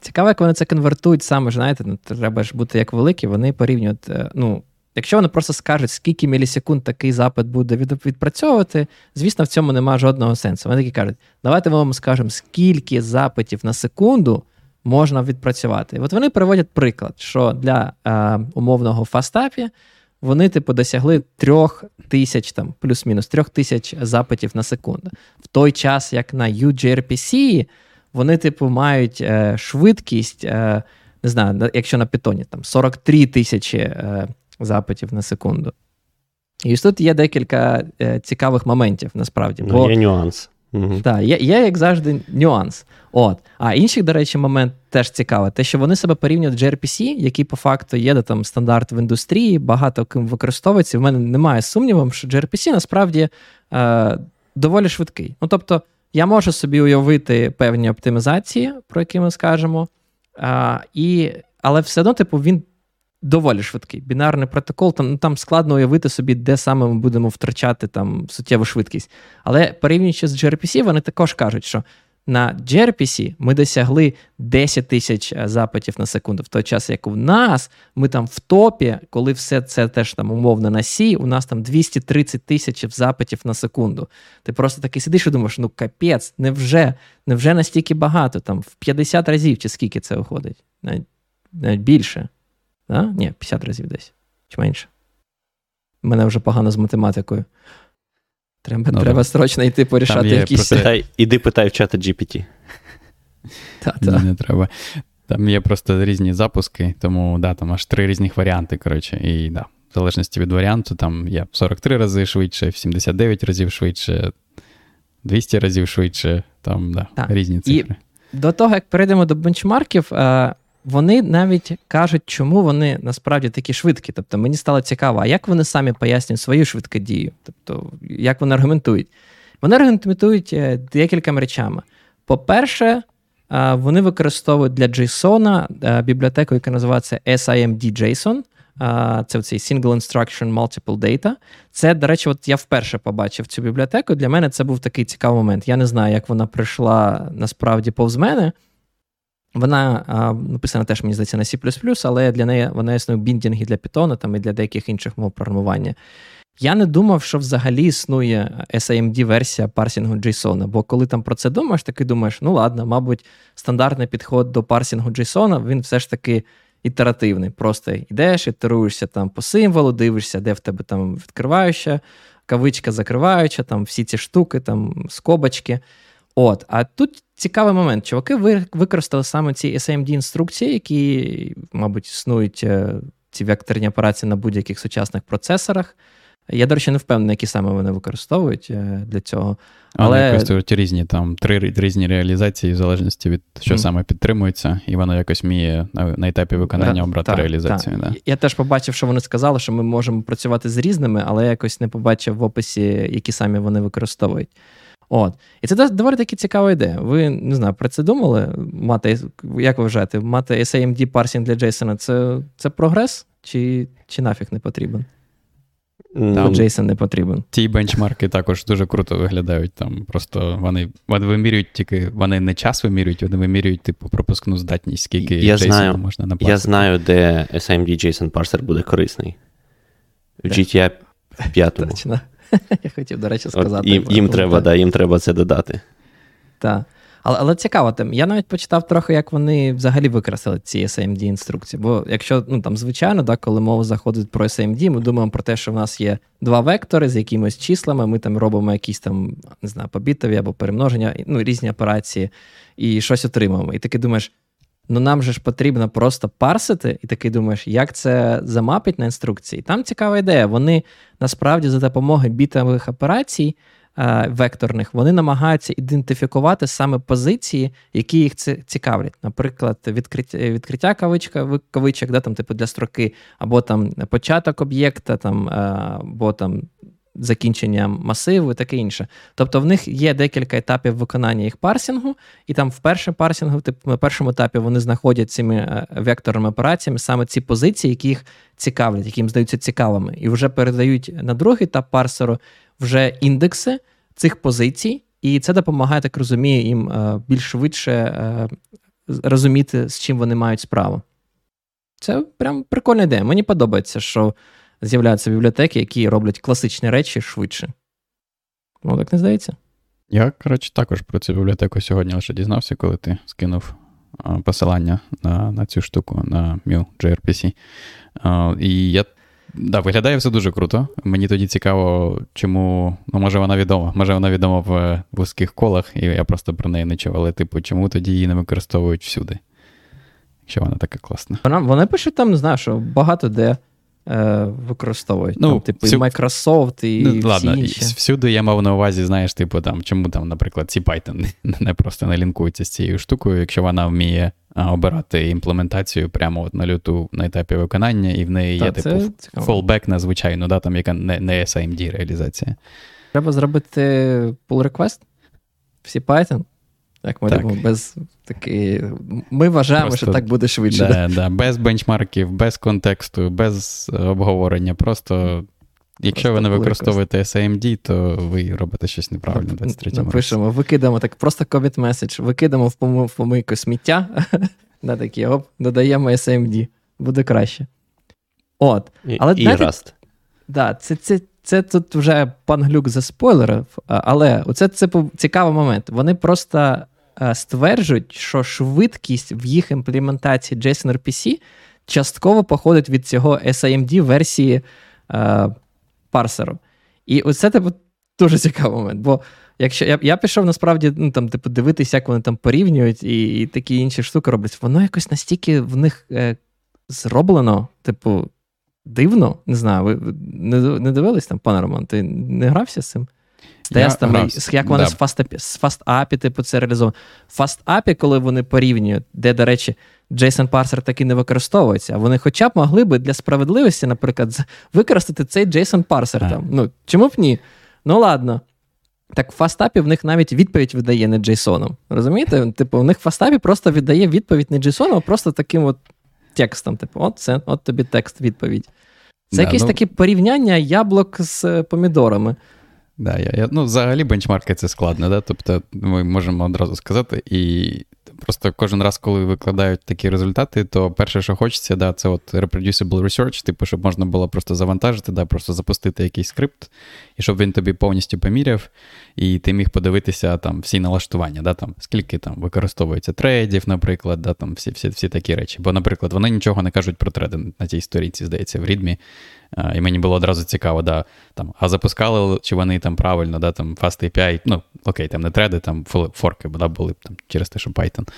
Цікаво, як вони це конвертують саме, знаєте, ну, треба ж бути як великі, вони порівнюють. Е, ну, Якщо вони просто скажуть, скільки мілісекунд такий запит буде відпрацьовувати, звісно, в цьому немає жодного сенсу. Вони такі кажуть, давайте ми вам скажемо, скільки запитів на секунду можна відпрацювати. От вони приводять приклад, що для е, умовного фастапі вони, типу, досягли трьох тисяч, там, плюс-мінус трьох тисяч запитів на секунду. В той час, як на UGRPC, вони, типу, мають е, швидкість, е, не знаю, якщо на питоні там 43 тисячі е, запитів на секунду. І ось тут є декілька е, цікавих моментів, насправді. Ну, бо, Є нюанс. Угу. Так, є, є, як завжди, нюанс. От. А інший, до речі, момент теж цікавий, те, що вони себе порівнюють з gRPC, який по факту є там стандарт в індустрії, багато ким використовується. В мене немає сумніву, що gRPC насправді е, доволі швидкий. Ну, тобто, я можу собі уявити певні оптимізації, про які ми скажемо, е, і, але все одно, типу, він доволі швидкий. Бінарний протокол, там ну, там складно уявити собі, де саме ми будемо втрачати там суттєву швидкість. Але порівнюючи з gRPC, вони також кажуть, що на gRPC ми досягли 10 тисяч е, запитів на секунду. В той час, як у нас, ми там в топі, коли все це теж там умовно на Сі, у нас там 230 тисяч запитів на секунду. Ти просто такий сидиш і думаєш, ну капець, невже невже настільки багато, там в 50 разів чи скільки це виходить? Навіть, навіть більше. А? Ні, 50 разів десь. Чи менше. У мене вже погано з математикою. Треба ну, треба срочно йти порішати якісь. Питай, Іди питай в чата GPT. Та, та. Не, не треба. Там є просто різні запуски, тому да, там аж три різних варіанти. коротше, І да, в залежності від варіанту, там є 43 рази швидше, 79 разів швидше, 200 разів швидше, там да, різні цифри. І до того, як перейдемо до бенчмарків, е, вони навіть кажуть, чому вони насправді такі швидкі. Тобто мені стало цікаво, а як вони самі пояснюють свою швидкодію? Тобто, як вони аргументують? Вони аргументують е, декількома речами. По-перше, е, вони використовують для JSON е, бібліотеку, яка називається SIMD-JSON. Це цей Single Instruction Multiple Data. Це, до речі, от я вперше побачив цю бібліотеку. Для мене це був такий цікавий момент. Я не знаю, як вона прийшла насправді повз мене. Вона а, написана теж, мені здається, на C, але для неї вона існує біндінги для Python там, і для деяких інших мов програмування. Я не думав, що взагалі існує SAMD-версія парсінгу JSON, бо коли там про це думаєш, таки думаєш, ну ладно, мабуть, стандартний підход до парсінгу JSON, він все ж таки ітеративний. Просто йдеш, ітеруєшся там по символу, дивишся, де в тебе там відкриваюча, кавичка закриваюча, там всі ці штуки, там скобочки. От, А тут цікавий момент. Чуваки використали саме ці SMD-інструкції, які, мабуть, існують е, ці векторні операції на будь-яких сучасних процесорах. Я, до речі, не впевнений, які саме вони використовують е, для цього. Але вони використовують різні там три різні реалізації, в залежності від що mm. саме підтримується, і воно якось вміє на, на етапі виконання обрати так, реалізацію. Так. Да. Я теж побачив, що вони сказали, що ми можемо працювати з різними, але я якось не побачив в описі, які самі вони використовують. От. І це доволі таки цікава ідея. Ви не знаю, про це думали? Мати, Як ви вважаєте, мати SAMD парсінг для Джейсона це це прогрес, чи чи нафіг не потрібен? Там Джейсон не потрібен. Ті бенчмарки також дуже круто виглядають. Там Просто вони вони вимірюють тільки, вони не час вимірюють, вони вимірюють типу пропускну здатність, скільки я знаю, можна напасти. Я знаю, де SAMD JSON парсер буде корисний. В GTA 5. Точно. Я хотів, до речі, сказати. От їм їм, треба да, їм треба це додати. Так. Але але цікаво, там, я навіть почитав трохи, як вони взагалі використали ці SMD інструкції. Бо якщо, ну там, звичайно, да, коли мова заходить про SMD, ми думаємо про те, що в нас є два вектори з якимись числами, ми там робимо якісь там, не знаю, побітові або перемноження, ну, різні операції, і щось отримуємо. І таки думаєш, Ну нам же ж потрібно просто парсити, і такий думаєш, як це замапить на інструкції. Там цікава ідея. Вони насправді за допомогою бітових операцій е, векторних вони намагаються ідентифікувати саме позиції, які їх цікавлять. Наприклад, відкриття відкриття кавичка, кавичок, да, там, типу для строки, або там початок об'єкта, там, е, або там закінчення масиву і таке інше. Тобто в них є декілька етапів виконання їх парсінгу, і там в першому парсінгу, типу, на першому етапі вони знаходять цими е, векторними операціями саме ці позиції, які їх цікавлять, які їм здаються цікавими, і вже передають на другий етап парсеру вже індекси цих позицій, і це допомагає, так розумію, їм е, більш швидше е, розуміти, з чим вони мають справу. Це прям прикольна ідея. Мені подобається, що з'являються бібліотеки, які роблять класичні речі швидше. Ну, так не здається? Я, коротше, також про цю бібліотеку сьогодні лише дізнався, коли ти скинув посилання на на цю штуку на Mu JRPC. І я. Да, виглядає все дуже круто. Мені тоді цікаво, чому. Ну, може, вона відома. Може, вона відома в вузьких колах, і я просто про неї не чув. Але, типу, чому тоді її не використовують всюди? Якщо вона така класна. Вона вони пишуть там, не знаю, що багато де е, використовують. Ну, там, Типу, всю... і Microsoft, і. Ну, всі ладно, інші. всюди я мав на увазі, знаєш, типу, там, чому там, наприклад, ці Python не просто не лінкується з цією штукою, якщо вона вміє обирати імплементацію прямо от на люту на етапі виконання, і в неї Та, є, типу, fallback на звичайну, да, там, яка не, не SIMD реалізація. Треба зробити pull request. Всі Python. Як ми так. без такі. Ми вважаємо, просто, що так буде швидше. Да, да, Без бенчмарків, без контексту, без обговорення. Просто Якщо ви не використовуєте SAMD, то ви робите щось неправильно в 23-му Напишемо, викидаємо так, просто commit message, викидаємо в помийку сміття, на такі, оп, додаємо SAMD, буде краще. От. Але, і знаєте, Rust. Да, це це, це тут вже пан Глюк заспойлерив, але оце це цікавий момент. Вони просто стверджують, що швидкість в їх імплементації JSON RPC частково походить від цього SAMD версії е, парсеру. І оце типу, дуже цікавий момент. Бо якщо я я пішов насправді ну, там, типу, дивитися, як вони там порівнюють і і такі інші штуки роблять, воно якось настільки в них е, зроблено, типу, дивно. Не знаю, ви не не дивились там, пане Роман, ти не грався з цим? Тестами, як вони да. з FastAPI, з FastAPI, типу, це реалізовано. В FastAPI, коли вони порівнюють, де, до речі, JSON парсер таки не використовується, вони хоча б могли би для справедливості, наприклад, використати цей JSON парсер там. Ну, чому б ні? Ну ладно. Так в FastAPI в них навіть відповідь видає не JSON. Розумієте? Типу, в них в FastAPI просто віддає відповідь не JSON, а просто таким от текстом. Типу, от це, от тобі текст відповідь. Це да, якесь ну... таке порівняння яблук з е, помідорами. Да, я, я, ну, Взагалі бенчмарки це складно, да? тобто ми можемо одразу сказати, і Просто кожен раз, коли викладають такі результати, то перше, що хочеться, да, це от reproducible research, типу, щоб можна було просто завантажити, да, просто запустити якийсь скрипт, і щоб він тобі повністю поміряв, і ти міг подивитися там всі налаштування, да, там, скільки там використовується трейдів, наприклад, да, там всі всі, всі такі речі. Бо, наприклад, вони нічого не кажуть про треди на цій сторінці, здається, в рідмі. І мені було одразу цікаво, да, там, а запускали, чи вони там правильно, да, там Fast API, ну, окей, там не треди, там форки, да, були там через те, що Python.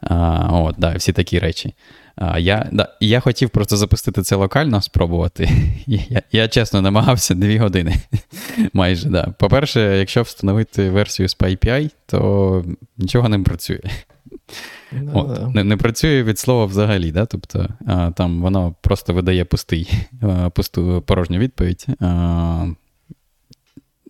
А, от, да, Всі такі речі. А, Я да, я хотів просто запустити це локально, спробувати. Я я чесно намагався дві години. майже, да. По-перше, якщо встановити версію з PyPI, то нічого не працює. Ну, От, да. Не не працює від слова взагалі, да? тобто а, там воно просто видає пустий, пусту порожню відповідь. А,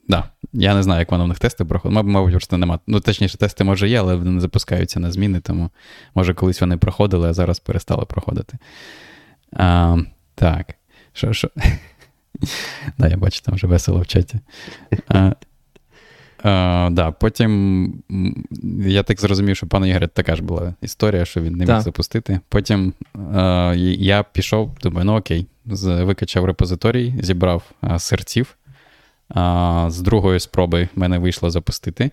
да. Я не знаю, як воно в них тести проходить. Мабуть, просто нема. Ну, точніше, тести може є, але вони не запускаються на зміни, тому може колись вони проходили, а зараз перестали проходити. А, Так. Що, що? Да, я бачу, там вже весело в чаті. А, а, да, Потім я так зрозумів, що пана Ігоря така ж була історія, що він не міг запустити. Потім а, я пішов, думаю, ну окей, викачав репозиторій, зібрав а, серців. А, З другої спроби в мене вийшло запустити.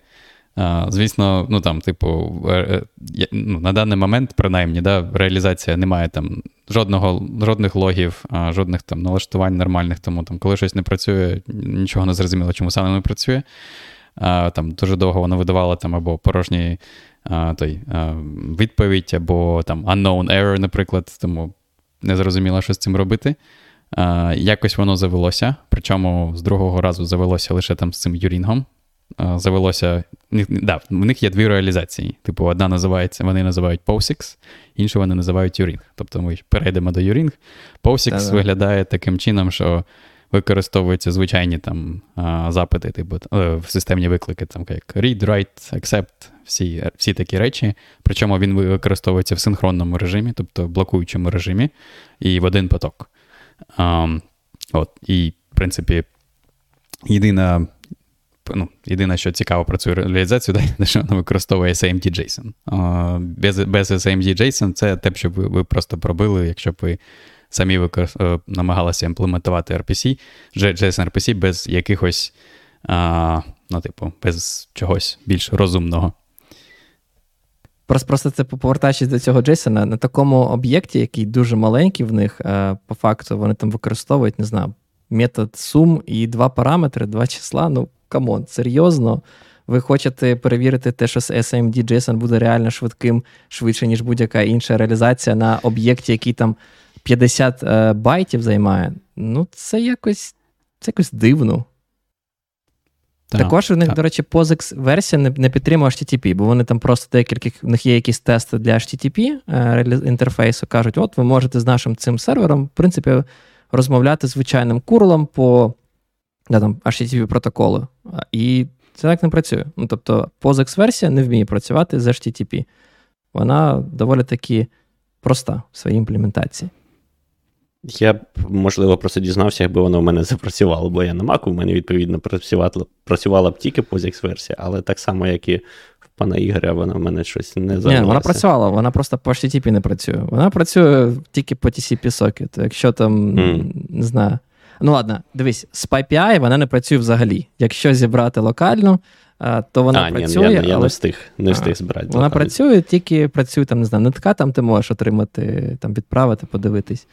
А, Звісно, ну там, типу, е, е, ну, на даний момент, принаймні, да, реалізація немає там жодного, жодних логів, жодних там налаштувань нормальних, тому там, коли щось не працює, нічого не зрозуміло, чому саме не працює. Там Дуже довго воно видавало там або порожній той, відповідь, або там unknown error, наприклад, тому не зрозуміло, що з цим робити. Якось воно завелося, причому з другого разу завелося лише там з цим юрінгом. Завелося. Да, У них є дві реалізації. Типу, одна називається, вони називають POSIX, іншу вони називають Юрінг. Тобто ми перейдемо до Юрінг. POSIX виглядає таким чином, що використовуються звичайні там запити, типу, е, в системні виклики, там як read, write, accept, всі всі такі речі. Причому він використовується в синхронному режимі, тобто в блокуючому режимі, і в один поток. От, І, в принципі, єдина, ну, єдине, що цікаво про цю реалізацію, те, що вона використовує SAMD JSON. Без без SAMD JSON це те, що ви, ви просто пробили, якщо б ви самі викор... Е, намагалися імплементувати RPC, JSON RPC без якихось, uh, ну, типу, без чогось більш розумного. Просто просто це повертаючись до цього JSON 'а, на такому об'єкті, який дуже маленький в них, е, по факту вони там використовують, не знаю, метод sum і два параметри, два числа. Ну, come on, серйозно. Ви хочете перевірити те, що SIMD JSON буде реально швидким, швидше, ніж будь-яка інша реалізація на об'єкті, який там 50 е, байтів займає. Ну, це якось це якось дивно. Так, Також у них, так. до речі, POSIX версія не не підтримує HTTP, бо вони там просто декілька в них є якісь тести для HTTP е, інтерфейсу. Кажуть, от ви можете з нашим цим сервером, в принципі, розмовляти звичайним курлом по да, там, HTTP протоколу. І це так не працює. Ну, Тобто, POSIX версія не вміє працювати з HTTP. Вона доволі таки проста в своїй імплементації. Я б, можливо, просто дізнався, якби воно в мене запрацювало, бо я на Mac, у мене, відповідно, працювала, працювала б тільки POSIX-версія, але так само, як і в пана Ігоря, вона в мене щось не завелася. Ні, Вона працювала, вона просто по HTTP не працює. Вона працює тільки по TCP socket. Якщо там, mm. не знаю. Ну, ладно, дивись, з PyPI вона не працює взагалі. Якщо зібрати локально, то вона а, працює. Ні, я, я але... не встиг не встиг збирати. Вона локально. працює, тільки працює там, не знаю, нитка, там ти можеш отримати, там відправити, подивитись.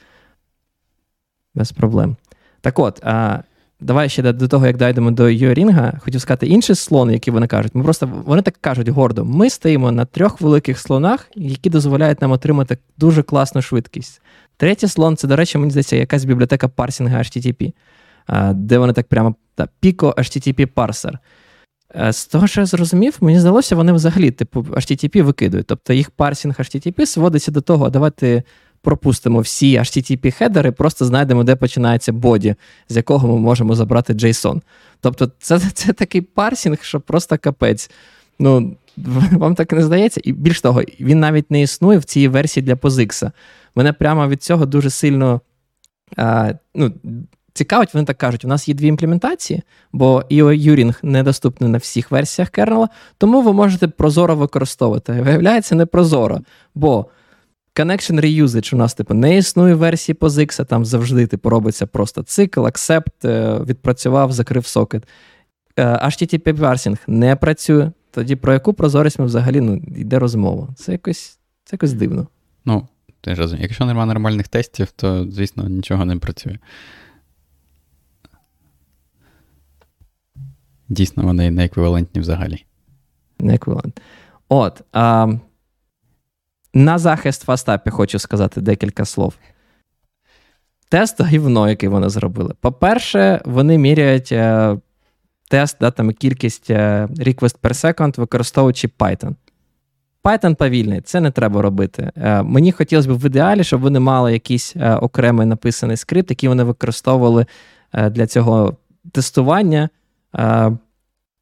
Без проблем. Так от, а, давай ще до того, як дійдемо до Юрінга, хотів сказати інший слон, який вони кажуть. Ми просто вони так кажуть гордо: ми стоїмо на трьох великих слонах, які дозволяють нам отримати дуже класну швидкість. Третій слон це, до речі, мені здається, якась бібліотека парсінга HTTP, де вони так прямо та, Pico HTTP парсер. З того, що я зрозумів, мені здалося, вони взагалі, типу, HTTP викидують. Тобто їх парсінг HTTP сводиться до того, давайте пропустимо всі HTTP-хедери, просто знайдемо, де починається боді, з якого ми можемо забрати JSON. Тобто, це це такий парсінг, що просто капець. Ну, Вам так не здається? І більш того, він навіть не існує в цій версії для POSIX. Мене прямо від цього дуже сильно а, ну, цікавить, вони так кажуть: у нас є дві імплементації, бо Юрінг недоступний на всіх версіях кернела, тому ви можете прозоро використовувати. Виявляється, не прозоро, бо Connection reusage у нас типу, не існує версії POSIX, там завжди типу, робиться просто цикл, accept, е, відпрацював, закрив сокет. Е, HTTP parsing не працює. Тоді про яку прозорість ми взагалі ну, йде розмова? Це якось це якось дивно. Ну, ти ж розумієш, якщо немає нормальних тестів, то, звісно, нічого не працює. Дійсно, вони не еквівалентні взагалі. Не еквівалент. От. А, на захист фастапі хочу сказати декілька слов. Тест гівно, який вони зробили. По-перше, вони міряють е, тест, да, там, кількість е, request per second, використовуючи Python. Python повільний, це не треба робити. Е, мені хотілося б в ідеалі, щоб вони мали якийсь е, окремий написаний скрипт, який вони використовували е, для цього тестування.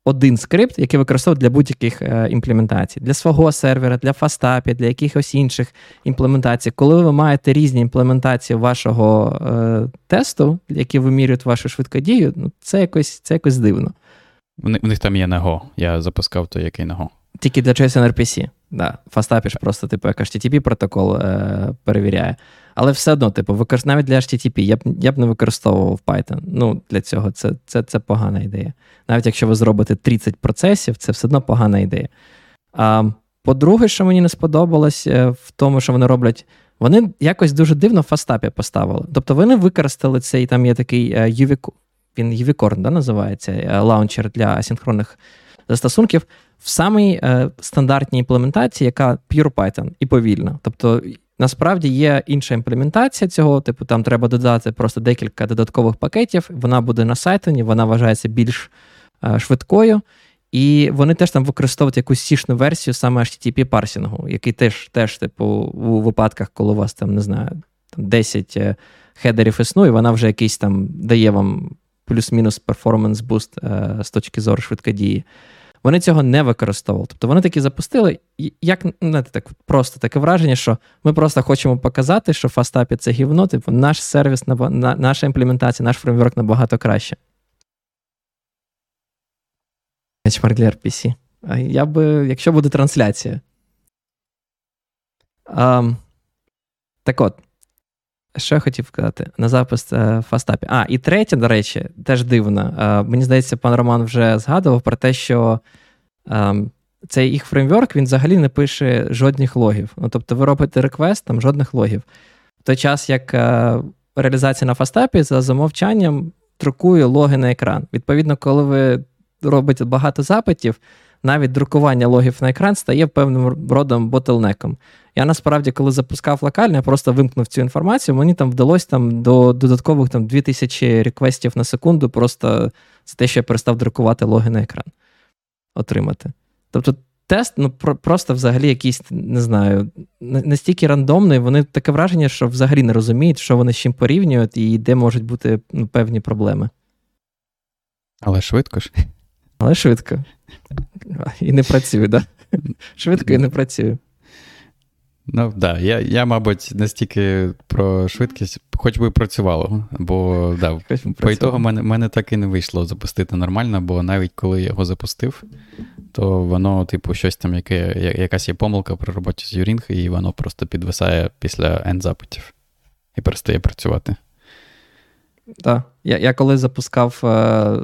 Один скрипт, який використовують для будь-яких е, імплементацій, для свого сервера, для фастапі, для якихось інших імплементацій. Коли ви маєте різні імплементації вашого е, тесту, які вимірюють вашу швидкодію, ну це якось це якось дивно. У них, там є Nego, Я запускав той, який Nego. Тільки для JSON RPC. Да. Фастапі ж просто типу як HTTP протокол е, перевіряє. Але все одно, типу, навіть для HTTP я б я б не використовував Python. Ну, Для цього це це, це погана ідея. Навіть якщо ви зробите 30 процесів, це все одно погана ідея. А, По-друге, що мені не сподобалось е, в тому, що вони роблять, вони якось дуже дивно в FastAPI поставили. Тобто вони використали цей, там є такий UV, е, він Uvicorn, да, називається, е, launcher для асинхронних застосунків в самій е, стандартній імплементації, яка pure Python і повільна. Тобто Насправді є інша імплементація цього, типу, там треба додати просто декілька додаткових пакетів, вона буде на сайтоні, вона вважається більш е, швидкою. І вони теж там використовують якусь сішну версію саме http парсінгу, який теж, теж, типу, у випадках, коли у вас там, не знаю, там 10 е, хедерів існує, вона вже якийсь там дає вам плюс-мінус перформанс буст з точки зору швидкодії. Вони цього не використовували. Тобто вони такі запустили, як знаєте, так просто таке враження, що ми просто хочемо показати, що фастапі це гівно, типу наш сервіс, наша імплементація, наш фреймворк набагато краще. Benchmark для RPC. Я би, якщо буде трансляція. А, Так от. Що я хотів сказати на запис е, фастапі. А, і третє, до речі, теж дивно. Е, мені здається, пан Роман вже згадував про те, що е, цей їх фреймворк він взагалі не пише жодних логів. Ну, Тобто ви робите реквест, там жодних логів. В той час, як реалізація на фастапі за замовчанням друкує логи на екран. Відповідно, коли ви робите багато запитів, навіть друкування логів на екран стає певним родом ботлнеком. Я насправді, коли запускав локально, я просто вимкнув цю інформацію, мені там вдалося там до додаткових там, 2000 реквестів на секунду, просто за те, що я перестав друкувати логи на екран отримати. Тобто тест ну, про, просто взагалі якийсь, не знаю, настільки рандомний, вони таке враження, що взагалі не розуміють, що вони з чим порівнюють і де можуть бути ну, певні проблеми. Але швидко ж. Але швидко. І не працює, так? Да? Швидко і не працює. Ну, так, да. я, я, мабуть, настільки про швидкість, хоч би працювало, бо да, по ітогу в мене, мене так і не вийшло запустити нормально, бо навіть коли я його запустив, то воно, типу, щось там, яке, якась є помилка при роботі з Юрінг, і воно просто підвисає після end-запитів і перестає працювати. Так. Я я коли запускав, е,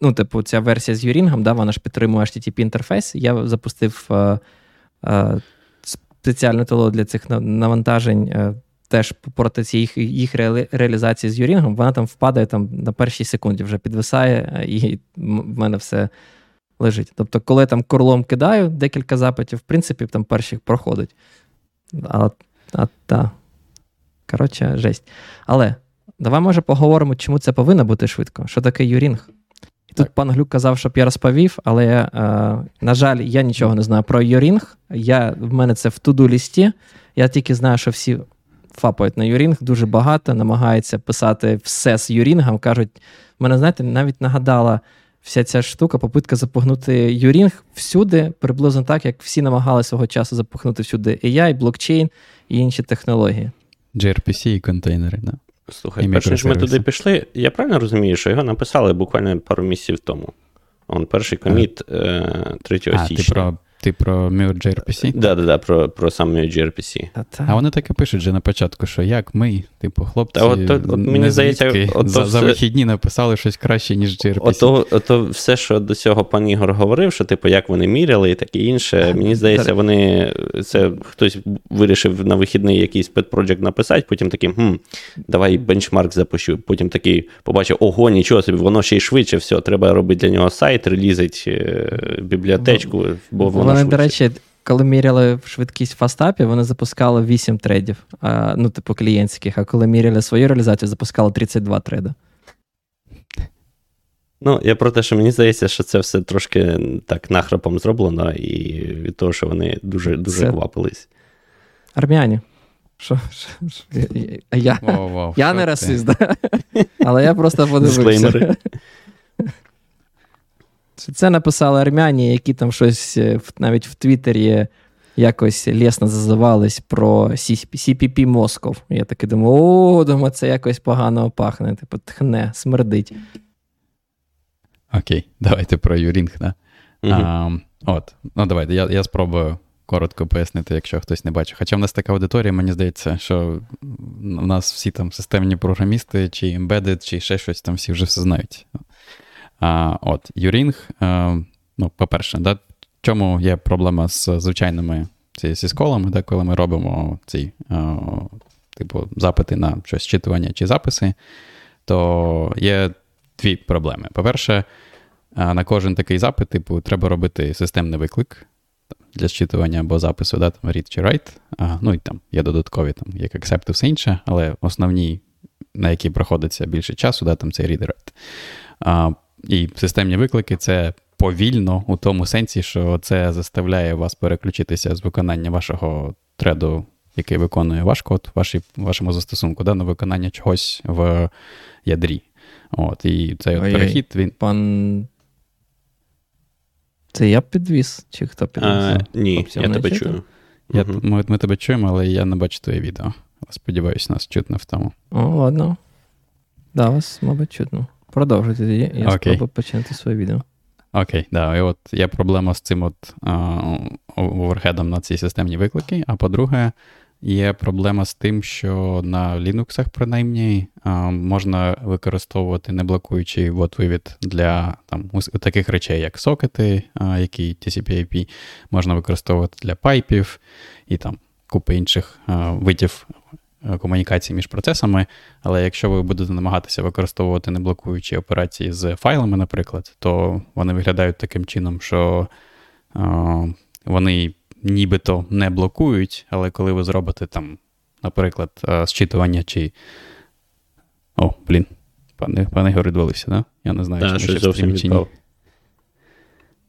ну, типу, ця версія з Юрінгом, да, вона ж підтримує http інтерфейс. Я запустив е, е, спеціальну толо для цих навантажень. Теж проти їх їх реалізації з Юрінгом, вона там впадає там на першій секунді, вже підвисає, і в мене все лежить. Тобто, коли там корлом кидаю декілька запитів, в принципі, там перших проходить. А, а та. Коротше, жесть. Але давай, може, поговоримо, чому це повинно бути швидко. Що таке Юрінг? Тут пан Глюк казав, щоб я розповів, але, е, на жаль, я нічого не знаю про Юрінг. Я, В мене це в туду лісті. Я тільки знаю, що всі фапають на Юрінг дуже багато, намагаються писати все з Юрінгом. Кажуть, мене, знаєте, навіть нагадала вся ця штука, попитка запухнути Юрінг всюди, приблизно так, як всі намагалися свого часу запухнути всюди AI, блокчейн і інші технології. gRPC і контейнери, да. Слухай, перш ж ми туди пішли, я правильно розумію, що його написали буквально пару місяців тому. Он перший коміт 3 е, січня. Ти про ти про MureGRPC? Так, да, да, да, про про сам MureGRPC. А вони таке пишуть вже на початку, що як ми, типу, хлопці, Та от, от, от мені здається, от за, все... за вихідні написали щось краще, ніж GRPC. Ото, ото все, що до цього пан Ігор говорив, що типу, як вони міряли і таке інше. Мені здається, вони це хтось вирішив на вихідний якийсь пет-проджект написати, потім такий, хм, давай бенчмарк запущу. Потім такий побачив, ого, нічого собі, воно ще й швидше, все, треба робити для нього сайт, релізить е, бібліотечку, бо воно вони, до речі, коли міряли швидкість в фастапі, вони запускали 8 тредів, а, ну, типу, клієнтських, а коли міряли свою реалізацію, запускали 32 треда. Ну, я про те, що мені здається, що це все трошки так нахрапом зроблено, і від того, що вони дуже дуже це... квапились. Армяні. Що, що, що? Я wow, wow, я не расист, да? але я просто подивився. Це написали армяні, які там щось е, навіть в Твіттері якось лісно зазивались про CPP Москов. Я таки думаю, о, думаю, це якось погано пахне. Типу, тхне, смердить. Окей, давайте про Юрінг, да? Угу. А, От, ну давайте, я я спробую коротко пояснити, якщо хтось не бачив. Хоча в нас така аудиторія, мені здається, що в нас всі там системні програмісти, чи embedded, чи ще щось там всі вже все знають. А, От, Юрінг, а, ну, по-перше, да, чому є проблема з звичайними сісколами, да, коли ми робимо ці а, типу, запити на щось зчитування чи записи, то є дві проблеми. По-перше, на кожен такий запит, типу, треба робити системний виклик для зчитування або запису, да, там, read чи write. А, Ну і там є додаткові, там, як accept і все інше, але основні, на які проходиться більше часу, да, там це read і write. І системні виклики це повільно у тому сенсі, що це заставляє вас переключитися з виконання вашого треду, який виконує ваш код, вашій, вашому застосунку, да, на виконання чогось в ядрі. От, І цей от перехід він. Пан. Це я підвіз? Чи хто підвіз? А, Ні, Хлопці, я тебе чую. Я, угу. ми, ми тебе чуємо, але я не бачу твоє відео. Сподіваюсь, нас чутно в тому. О, ладно. Да, вас, мабуть, чутно. Продовжуйте тоді, я okay. спробую починати своє відео. Окей, okay, да. І от є проблема з цим от оверхедом на ці системні виклики. А по-друге, є проблема з тим, що на Linux, принаймні, можна використовувати неблокуючий вивід для там, таких речей, як сокети, які TCP-IP, можна використовувати для пайпів і там купи інших видів Е, комунікації між процесами. Але якщо ви будете намагатися використовувати неблокуючі операції з файлами, наприклад, то вони виглядають таким чином, що е, вони нібито не блокують, але коли ви зробите там, наприклад, е, зчитування чи. О, блін, пане пане відвалився, да? Я не знаю, чи ми ще в чи ні.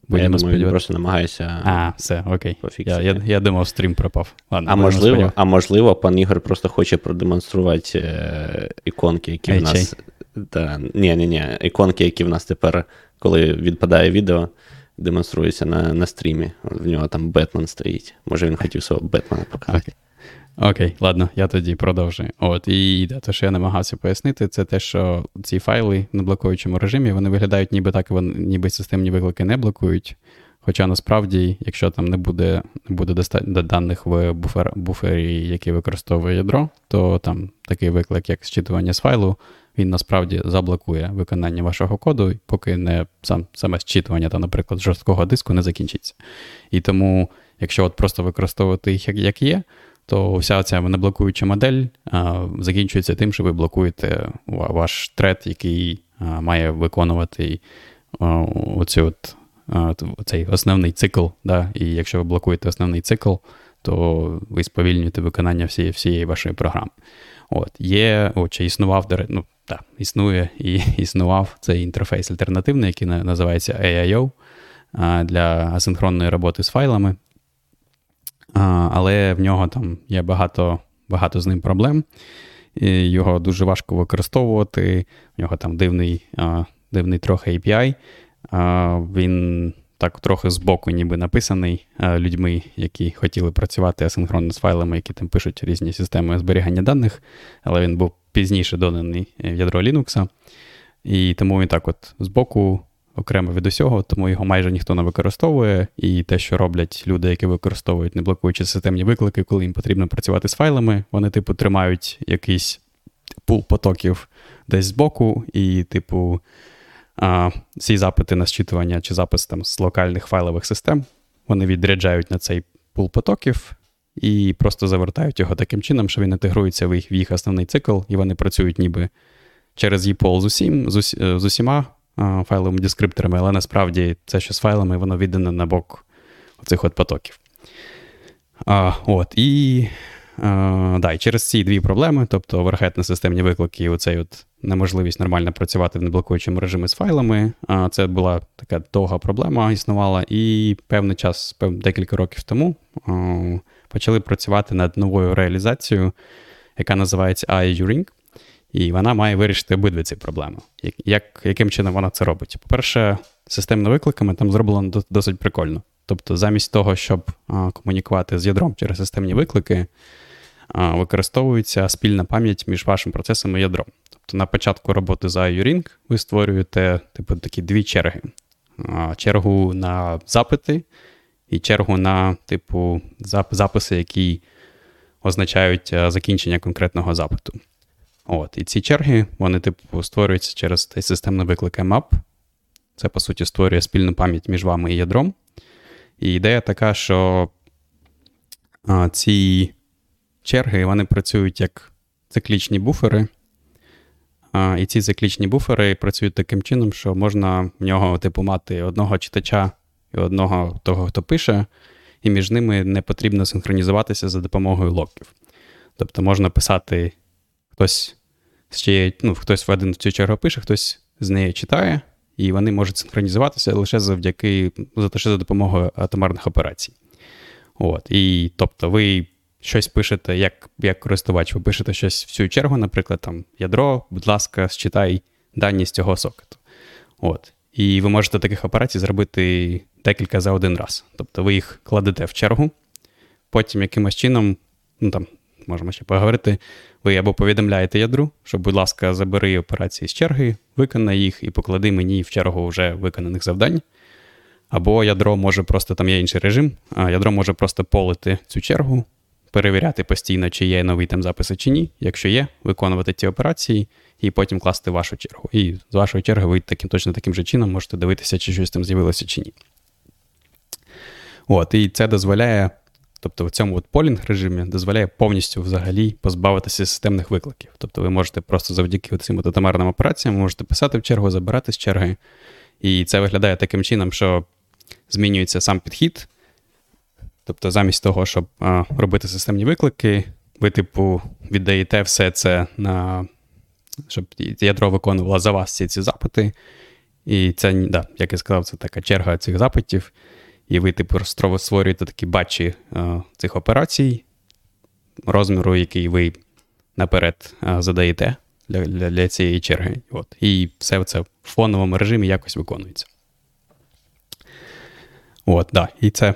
Бо я думаю, він просто намагаюся. А, все, окей. Я я, я думав, стрім пропав. Ладно, А можливо, а можливо, пан Ігор просто хоче продемонструвати е, іконки, які в нас. Та, Ні, ні, ні, іконки, які в нас тепер, коли відпадає відео, демонструється на на стрімі. В нього там Бетмен стоїть. Може він хотів свого Бетмена показати. Окей, Окей, ладно, я тоді продовжую. От, І да, те, що я намагався пояснити, це те, що ці файли на блокуючому режимі вони виглядають ніби так, вони, ніби системні виклики не блокують. Хоча насправді, якщо там не буде не буде достатньо даних в буфер, буфері, який використовує ядро, то там такий виклик, як зчитування з файлу, він насправді заблокує виконання вашого коду, поки не сам саме зчитування, та, наприклад, жорсткого диску не закінчиться. І тому, якщо от просто використовувати їх як є, то вся ця неблокуюча модель а, закінчується тим, що ви блокуєте ваш тред, який а, має виконувати оцю от цей основний цикл. Да? І якщо ви блокуєте основний цикл, то ви сповільнюєте виконання всієї всієї вашої програми. От, Є, о, чи існував, ну, так, існує і існував цей інтерфейс альтернативний, який називається AIO для асинхронної роботи з файлами. Але в нього там є багато багато з ним проблем. І Його дуже важко використовувати. В нього там дивний дивний трохи API. Він так трохи збоку ніби написаний людьми, які хотіли працювати асинхронно з файлами, які там пишуть різні системи зберігання даних, але він був пізніше доданий в ядро Linux. І тому він так от збоку окремо від усього, тому його майже ніхто не використовує. І те, що роблять люди, які використовують не блокуючи системні виклики, коли їм потрібно працювати з файлами, вони, типу, тримають якийсь пул потоків десь збоку, і, типу, а, ці запити на зчитування чи запис там з локальних файлових систем, вони відряджають на цей пул потоків. І просто завертають його таким чином, що він інтегрується в їх в їх основний цикл, і вони працюють ніби через EPOL усім, з, усі, з усіма файловими дескрипторами, але насправді це що з файлами, воно віддане на бок оцих от потоків. А, от, І а, да, і через ці дві проблеми, тобто overhead на системні виклики і оцей от неможливість нормально працювати в неблокуючому режимі з файлами, а, це була така довга проблема, існувала, і певний час, декілька років тому а, почали працювати над новою реалізацією, яка називається io_uring. І вона має вирішити обидві ці проблеми. Як, Яким чином вона це робить? По-перше, системними викликами там зроблено досить прикольно. Тобто, замість того, щоб а, комунікувати з ядром через системні виклики, а, використовується спільна пам'ять між вашим процесом і ядром. Тобто на початку роботи за IURing ви створюєте типу, такі дві черги: а, чергу на запити і чергу на типу, записи, які означають закінчення конкретного запиту. От, І ці черги, вони, типу, створюються через системний виклик map. Це, по суті, створює спільну пам'ять між вами і ядром. І ідея така, що а, ці черги вони працюють як циклічні буфери. А, І ці циклічні буфери працюють таким чином, що можна в нього, типу, мати одного читача і одного того, хто пише, і між ними не потрібно синхронізуватися за допомогою локів. Тобто можна писати хтось ще ну, хтось в один цю чергу пише, хтось з неї читає, і вони можуть синхронізуватися лише завдяки лише за допомогою атомарних операцій. От, І тобто ви щось пишете, як як користувач, ви пишете щось в цю чергу, наприклад, там ядро, будь ласка, считай дані з цього сокету. От. І ви можете таких операцій зробити декілька за один раз. Тобто ви їх кладете в чергу, потім якимось чином, ну там можемо ще поговорити. Ви або повідомляєте ядру, що, будь ласка, забери операції з черги, виконай їх і поклади мені в чергу вже виконаних завдань. Або ядро може просто там є інший режим, а ядро може просто полити цю чергу, перевіряти постійно, чи є новий там записи чи ні. Якщо є, виконувати ці операції і потім класти вашу чергу. І з вашої черги ви таким точно таким же чином можете дивитися, чи щось там з'явилося чи ні. От, І це дозволяє Тобто в цьому от полінг режимі дозволяє повністю взагалі позбавитися системних викликів. Тобто ви можете просто завдяки цим атомарним операціям можете писати в чергу, забирати з черги. І це виглядає таким чином, що змінюється сам підхід. Тобто, замість того, щоб а, робити системні виклики, ви, типу, віддаєте все це на щоб ядро виконувало за вас всі ці запити. І це, да, як я сказав, це така черга цих запитів і ви типу створюєте такі батчі е, цих операцій, розміру, який ви наперед е, задаєте для для, для цієї черги. От. І все це в фоновому режимі якось виконується. От, да, І це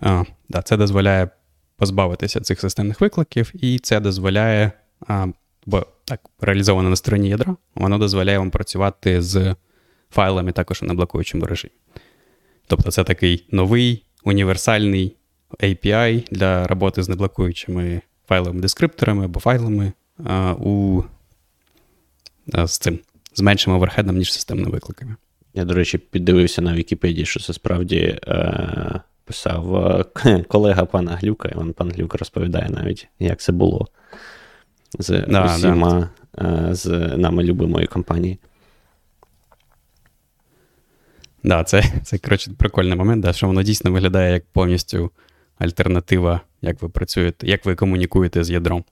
а, да, це дозволяє позбавитися цих системних викликів, і це дозволяє, а, бо так реалізовано на стороні ядра, воно дозволяє вам працювати з файлами також на блокуючому режимі. Тобто це такий новий універсальний API для роботи з неблокуючими файловими дескрипторами або файлами а, у, а, з цим з меншим overhead ом, ніж системними викликами. Я, до речі, піддивився на Вікіпедії, що це справді е, писав е, колега пана Глюка, і він пан Глюк розповідає навіть, як це було з да, усіма да. Е, з нами любимої компанії. Да, це, це коротше, прикольний момент, да, що воно дійсно виглядає як повністю альтернатива, як ви працюєте, як ви комунікуєте з ядром.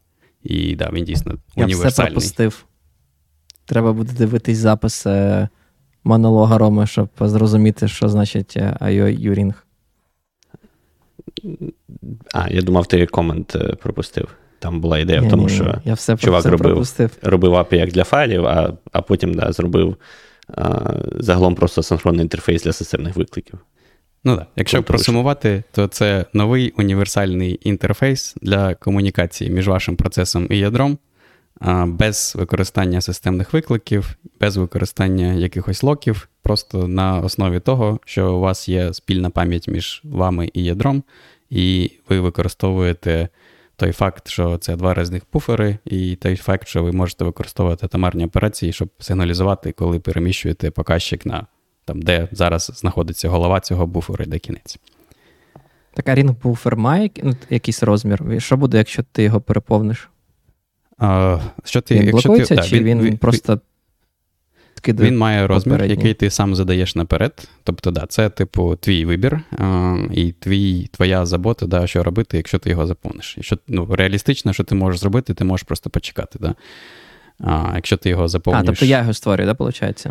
І да, він дійсно універсальний. Я все пропустив. Треба буде дивитись запис монолога Роми, щоб зрозуміти, що значить IO Юрінг. А, я думав, ти комент е, пропустив. Там була ідея ні, в тому, ні, що я все, чувак все робив пропустив. робив API як для файлів, а а потім да, зробив а, загалом просто синхронний інтерфейс для системних викликів. Ну так, якщо Круто просумувати, то це новий універсальний інтерфейс для комунікації між вашим процесом і ядром, без використання системних викликів, без використання якихось локів, просто на основі того, що у вас є спільна пам'ять між вами і ядром, і ви використовуєте той факт, що це два різних буфери, і той факт, що ви можете використовувати тамарні операції, щоб сигналізувати, коли переміщуєте показчик на там, де зараз знаходиться голова цього буферу, де кінець. Так, а рінг буфер має ну, якийсь розмір. Що буде, якщо ти його переповниш? А, що ти, Він якщо блокується, ти, чи він, він просто скидає Він має розмір, попередній. який ти сам задаєш наперед. Тобто, да, це, типу, твій вибір а, і твій, твоя забота, да, що робити, якщо ти його заповниш. Якщо ну, реалістично, що ти можеш зробити, ти можеш просто почекати. Да? А, Якщо ти його заповниш. А, тобто я його створюю, да, виходить?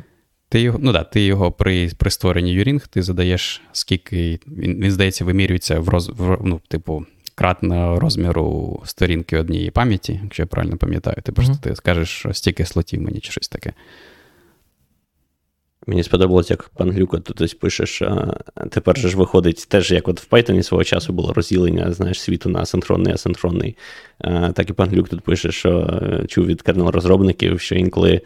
Ти його, ну да, ти його при при створенні юрінг, ти задаєш, скільки він, він здається, вимірюється в роз, в, ну, типу, кратно розміру сторінки однієї пам'яті, якщо я правильно пам'ятаю. Ти просто mm-hmm. ти скажеш, що стільки слотів мені чи щось таке. Мені сподобалось, як пан Глюко тут ось пише, що тепер же ж виходить теж, як от в Python свого часу було розділення знаєш, світу на асинхронний і асинхронний. Так і пан Глюк тут пише, що е, чув від кернел-розробників, що інколи,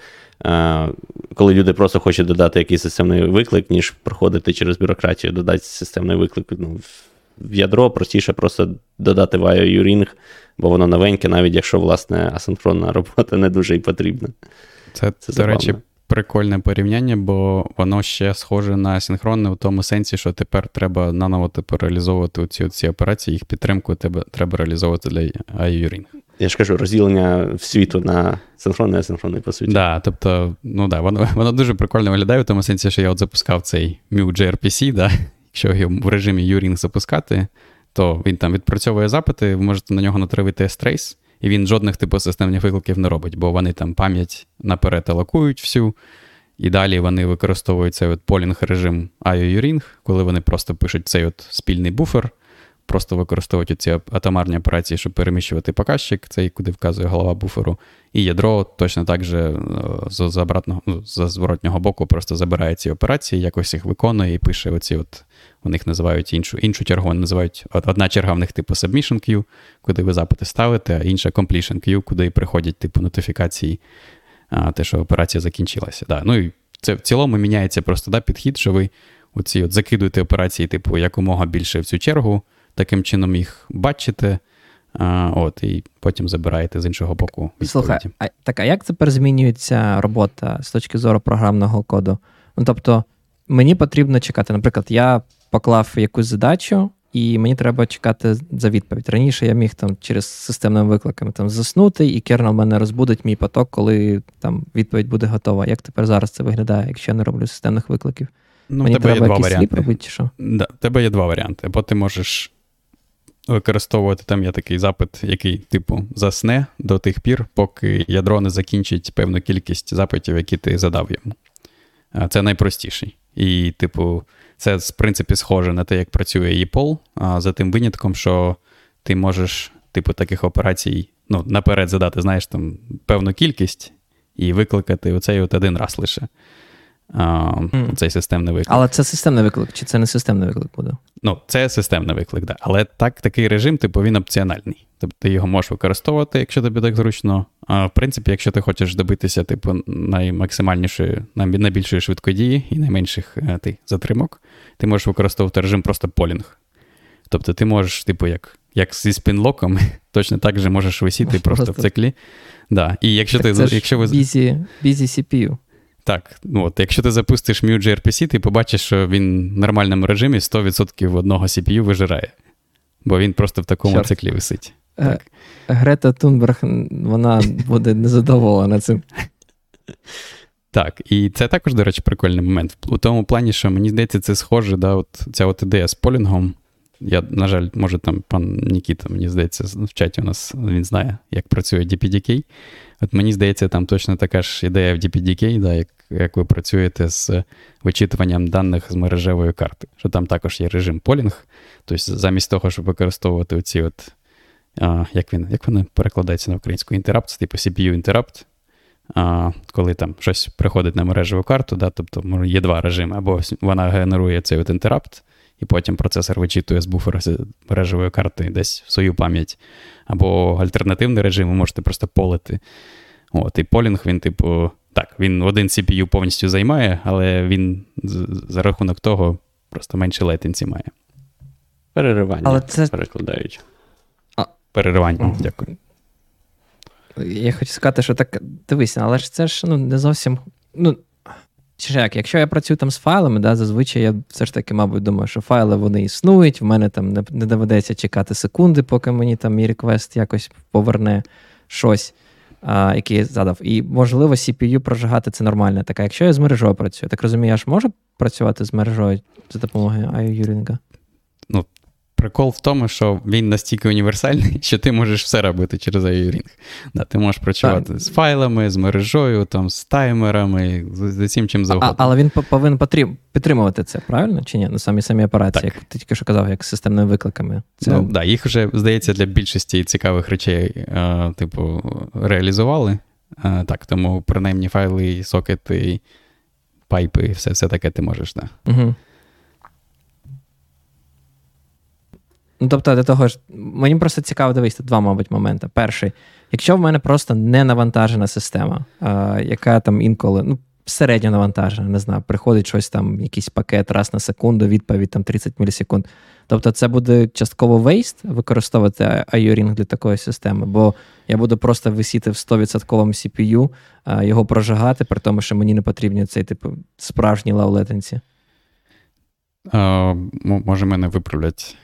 коли люди просто хочуть додати якийсь системний виклик, ніж проходити через бюрократію, додати системний виклик. Ну, в ядро простіше просто додати VIO Ring, бо воно новеньке, навіть якщо, власне, асинхронна робота не дуже і потрібна. Це, Це до речі, прикольне порівняння, бо воно ще схоже на асинхронне в тому сенсі, що тепер треба наново типу, реалізовувати ці, ці операції, їх підтримку тебе треба реалізовувати для IURING. Я ж кажу, розділення світу на синхронне і асинхронне, по суті. Да, тобто, ну да, воно воно дуже прикольно виглядає в тому сенсі, що я от запускав цей Mu gRPC, да, якщо його в режимі Юрінг запускати, то він там відпрацьовує запити, ви можете на нього натравити S-Trace, і він жодних типу системних викликів не робить, бо вони там пам'ять наперед алокують всю. І далі вони використовують цей от полінг режим IOU-Ring, коли вони просто пишуть цей от спільний буфер, просто використовують ці атомарні операції, щоб переміщувати показчик, цей, куди вказує голова буферу. І ядро точно так же е, з обратного, ну, з зворотнього боку просто забирає ці операції, якось їх виконує і пише оці от, у них називають іншу іншу чергу, вони називають одна черга в них типу submission queue, куди ви запити ставите, а інша completion queue, куди приходять типу нотифікації, а, те, що операція закінчилася. Да. Ну і це в цілому міняється просто да, підхід, що ви оці от закидуєте операції, типу, якомога більше в цю чергу таким чином їх бачите, а, от, і потім забираєте з іншого боку. відповіді. Слухай, а, так а як тепер змінюється робота з точки зору програмного коду? Ну, Тобто, мені потрібно чекати, наприклад, я поклав якусь задачу. І мені треба чекати за відповідь. Раніше я міг там через системними викликами там заснути, і кернел мене розбудить мій поток, коли там відповідь буде готова. Як тепер зараз це виглядає, якщо я не роблю системних викликів? Ну, Мені тебе треба є два варіанти. робити, чи що? Да, тебе є два варіанти. Або ти можеш використовувати там є такий запит, який, типу, засне до тих пір, поки ядро не закінчить певну кількість запитів, які ти задав йому. Це найпростіший. І, типу, це, в принципі, схоже на те, як працює EPOL, за тим винятком, що ти можеш, типу, таких операцій ну, наперед задати, знаєш, там певну кількість і викликати оцей от один раз лише. Mm. цей системний виклик. Але це системний виклик, чи це не системний виклик буде? Ну, це системний виклик, да. Але так, такий режим, типу, він опціональний. Тобто ти його можеш використовувати, якщо тобі так зручно. А в принципі, якщо ти хочеш добитися, типу, наймаксимальнішої, найбільшої швидкодії і найменших е, ти, затримок, ти можеш використовувати режим просто полінг. Тобто ти можеш, типу, як як зі спінлоком, точно так же можеш висіти просто, просто в циклі. Да. І якщо так ти, це якщо ви... busy, busy CPU. Так, ну от, якщо ти запустиш Mu gRPC, ти побачиш, що він в нормальному режимі 100% одного CPU вижирає. Бо він просто в такому Чорт. циклі висить. Е, так. Грета Тунберг, вона буде незадоволена цим. Так, і це також, до речі, прикольний момент. У тому плані, що мені здається, це схоже, да, от ця от ідея з полінгом. Я, на жаль, може, там пан Нікіта, мені здається, в чаті у нас він знає, як працює DPDK. От мені здається, там точно така ж ідея в DPDK, да, як як ви працюєте з вичитуванням даних з мережевої карти. Що там також є режим полінг. Тобто, замість того, щоб використовувати оці от, а, як він, як вони перекладаються на українську інтерапт, типу CPU. А, Коли там щось приходить на мережеву карту, да, тобто є два режими, або вона генерує цей от інтерапт, і потім процесор вичитує з буфера мережевої карти десь в свою пам'ять. Або альтернативний режим, ви можете просто poll ити. От, І polling, він, типу, так, він один CPU повністю займає, але він за рахунок того просто менше latency має. Переривання але це... перекладають. А... Переривання, mm дякую. Я хочу сказати, що так дивися, але ж це ж ну, не зовсім. Ну, чи як, якщо я працюю там з файлами, да, зазвичай я все ж таки, мабуть, думаю, що файли вони існують, в мене там не, не доведеться чекати секунди, поки мені там мій request якось поверне щось, а, який я задав. І, можливо, CPU прожигати це нормально. Так, а якщо я з мережою працюю, так розумію, я ж можу працювати з мережою за допомогою IO-юрінга? Ну, Прикол в тому, що він настільки універсальний, що ти можеш все робити через IO-Ring. Да, Ти можеш працювати так. з файлами, з мережою, там, з таймерами, з, з усім чим завгодно. А, але він повинен підтримувати це, правильно? Чи ні? Ну, самі самі операції, так. як ти тільки що казав, як з системними викликами. Це... Ну, да, Їх вже, здається, для більшості цікавих речей, а, типу, реалізували. А, так, Тому принаймні файли, сокети, пайпи, все все таке ти можеш. Да. Угу. Ну, тобто, для того ж, мені просто цікаво дивитися два, мабуть, моменти. Перший, якщо в мене просто не навантажена система, а, яка там інколи, ну, середньо навантажена, не знаю, приходить щось там, якийсь пакет раз на секунду, відповідь там 30 мілісекунд. Тобто, це буде частково вейст використовувати IO-Ring для такої системи, бо я буду просто висіти в 100% CPU, а, його прожигати, при тому, що мені не потрібні цей типу справжній low latency. Може, мене виправлять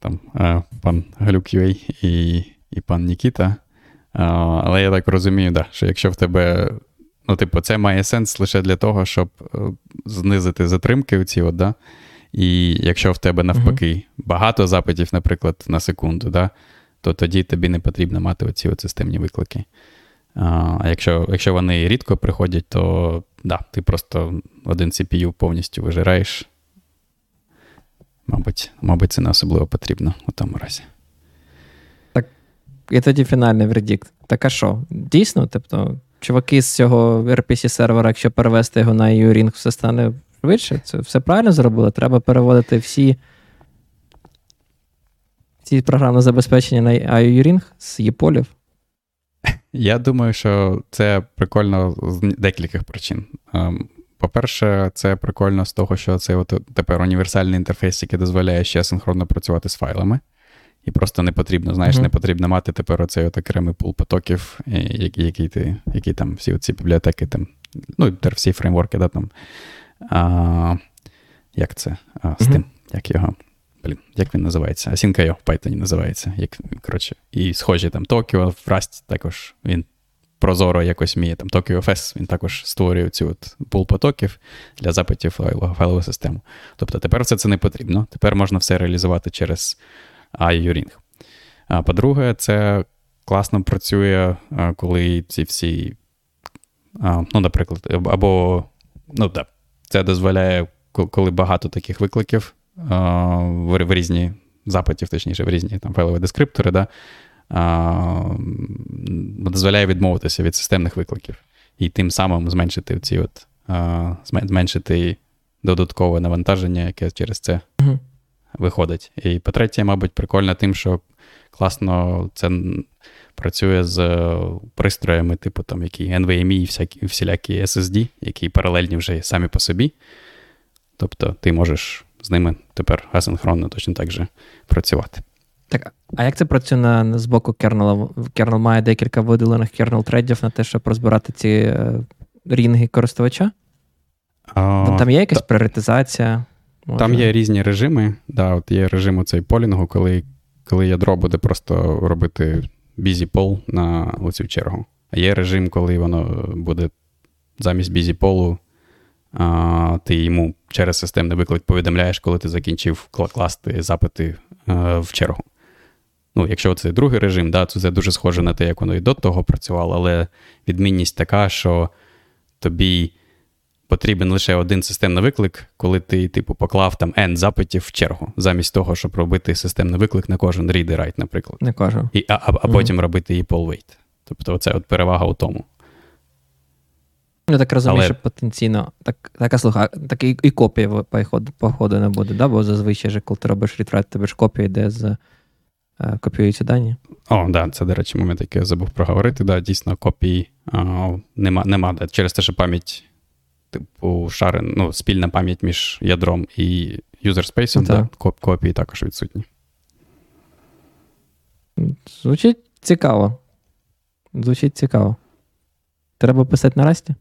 там е, пан Галюк Юей і і пан Нікіта. Е, але я так розумію, да, що якщо в тебе. Ну, типу, це має сенс лише для того, щоб е, знизити затримки оці, от, да? І якщо в тебе навпаки uh-huh. багато запитів, наприклад, на секунду, да? то тоді тобі не потрібно мати оці от системні виклики. А якщо якщо вони рідко приходять, то да, ти просто один CPU повністю вижираєш Мабуть, мабуть, це не особливо потрібно у тому разі. Так, і тоді фінальний вердикт. Так а що? Дійсно, тобто, чуваки з цього rpc сервера, якщо перевести його на EU-Ring, все стане швидше. Це все правильно зробили. Треба переводити всі всі програмне забезпечення на IO-Ring з ЄПолів. Я думаю, що це прикольно з декількох причин. По-перше, це прикольно з того, що це от тепер універсальний інтерфейс, який дозволяє ще синхронно працювати з файлами. І просто не потрібно, знаєш, uh-huh. не потрібно мати тепер оцей от окремий пул потоків, які які, ти, які там всі ці бібліотеки, там, ну, всі фреймворки, да, там. А, Як це? А, З тим, як його. Блін, як він називається? Async.io в Python називається. Як, коротше, І схожі там Tokyo, в Rust також він прозоро якось вміє. Там TokioFS, він також створює цю от пул потоків для запитів файлову, систему. Тобто тепер все це не потрібно. Тепер можна все реалізувати через IURing. А по-друге, це класно працює, коли ці всі, ну, наприклад, або ну, да, це дозволяє, коли багато таких викликів в різні запитів, точніше, в різні там файлові дескриптори, да, дозволяє відмовитися від системних викликів і тим самим зменшити ці от зменшити додаткове навантаження, яке через це виходить. І по-третє, мабуть, прикольно тим, що класно це працює з пристроями, типу там які NVMe і всякі, всілякі SSD, які паралельні вже самі по собі. Тобто ти можеш з ними тепер асинхронно точно так же працювати. Так, а як це працює на, з боку кернела? Кернел має декілька виділених кернел тредів на те, щоб розбирати ці е, рінги користувача? А, там є якась пріоритизація? Може? Там є різні режими. Да, от Є режим цей полінгу, коли коли ядро буде просто робити busy poll на оцю чергу. А є режим, коли воно буде замість busy poll, а, ти йому через системний виклик повідомляєш, коли ти закінчив класти запити а, в чергу. Ну, Якщо це другий режим, да, то це дуже схоже на те, як воно і до того працювало, але відмінність така, що тобі потрібен лише один системний виклик, коли ти, типу, поклав там N запитів в чергу, замість того, щоб робити системний виклик на кожен read і write, наприклад. Не кажу. І, А а, а потім mm-hmm. робити epoll wait. Тобто, це от перевага у тому. Я так розумію, Але... що потенційно так, така штука, так і, і копія по ходу не буде, да? бо зазвичай, же, коли ти робиш read write, тебе ж копія йде з копіюються дані. О, так, да, це, до речі, момент, який я забув проговорити. Да, Дійсно, копії о, нема, нема да, через те, що пам'ять типу, шарен, ну, спільна пам'ять між ядром і юзерспейсом, да, копії також відсутні. Звучить цікаво. Звучить цікаво. Треба писати на расті?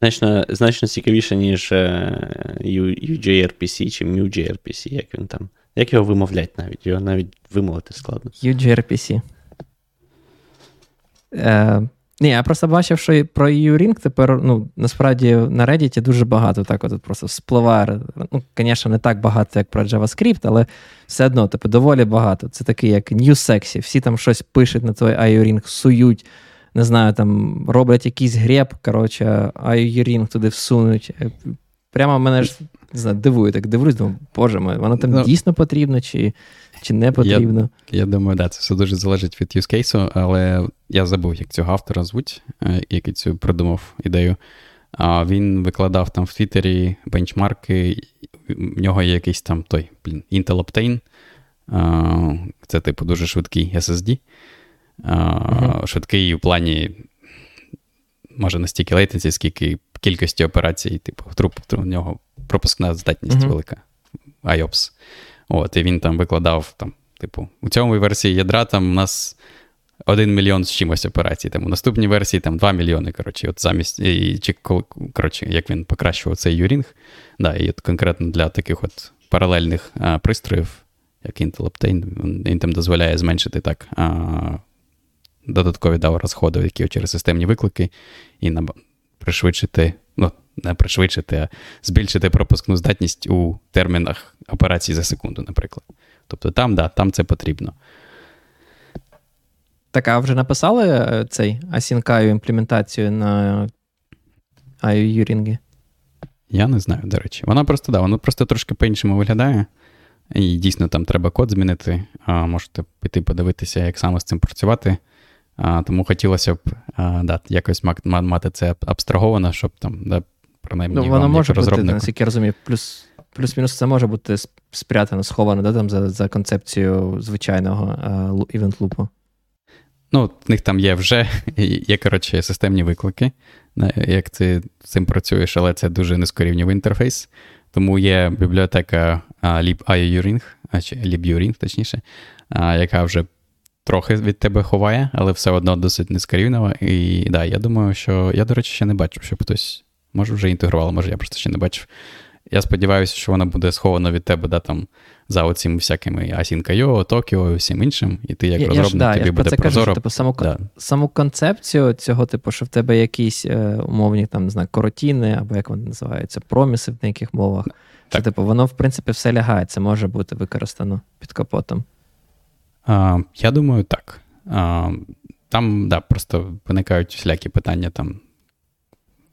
Значно значно цікавіше, ніж UJRPC чи MuJRPC, як він там. Як його вимовлять навіть? Його навіть вимовити складно. UJRPC. Е, ні, я просто бачив, що про EU-Ring тепер, ну, насправді, на Reddit дуже багато так от просто спливає. Ну, звісно, не так багато, як про JavaScript, але все одно, типу, доволі багато. Це такий, як New Sexy. Всі там щось пишуть на той IO-Ring, сують, не знаю, там роблять якийсь греб, коротше, IO-Ring туди всунуть. Прямо мене ж не знаю, дивує, так дивлюсь, думаю, боже мой, воно там. Ну, дійсно потрібно, чи чи не потрібно. Я я думаю, да, це все дуже залежить від use case, але я забув, як цього автора звуть, е, який цю придумав ідею. А Він викладав там в Твіттері бенчмарки, в нього є якийсь там той блін, Intel Optane. Це, типу, дуже швидкий SSD. Uh-huh. Швидкий у плані, може, не стільки latency, скільки кількості операцій, типу, в нього пропускна здатність uh-huh. велика. IOPS. От, І він там викладав, там, типу, у цьому версії ядра там у нас 1 мільйон з чимось операцій. Там, У наступній версії там 2 мільйони. коротше, от замість, і, чи, коротше, Як він покращував цей uring. Да, І от конкретно для таких от паралельних а, пристроїв, як Intel Optane, він там дозволяє зменшити так а, додаткові да, розходи, які через системні виклики, і на, пришвидшити. ну, не пришвидшити, а збільшити пропускну здатність у термінах операцій за секунду, наприклад. Тобто там, да, там це потрібно. Так, а вже написали е, цей Async імплементацію на IO-юрінги? Я не знаю, до речі. Вона просто да, воно просто трошки по-іншому виглядає. І дійсно там треба код змінити. А, Можете піти подивитися, як саме з цим працювати. А, Тому хотілося б а, да, якось мати це абстраговано, щоб там да, принаймні. Ну, воно може бути, наскільки я розумію, плюс. Плюс-мінус це може бути спрятано, сховано да, там, за за концепцією звичайного івент-лупу. Ну, в них там є вже є, коротше, системні виклики, як ти з цим працюєш, але це дуже низькорівнівий інтерфейс. Тому є бібліотека libiuring, чи liburing, точніше, яка вже трохи від тебе ховає, але все одно досить низькорівнева. І да, я думаю, що я, до речі, ще не бачу, щоб хтось може вже інтегрував, може я просто ще не бачив. Я сподіваюся, що вона буде схована від тебе да, там, за оцими всякими Async.io, Tokyo і всім іншим, і ти як я, розробник, я ж, да, тобі я буде це прозоро. Кажу, що, типу, саму, да. саму концепцію цього, типу, що в тебе якісь е, умовні там, не знаю, коротіни, або як вони називаються, проміси в деяких мовах. Так. Що, типу, воно, в принципі, все лягає, це може бути використано під капотом. А, Я думаю, так. А, Там, да, просто виникають всілякі питання там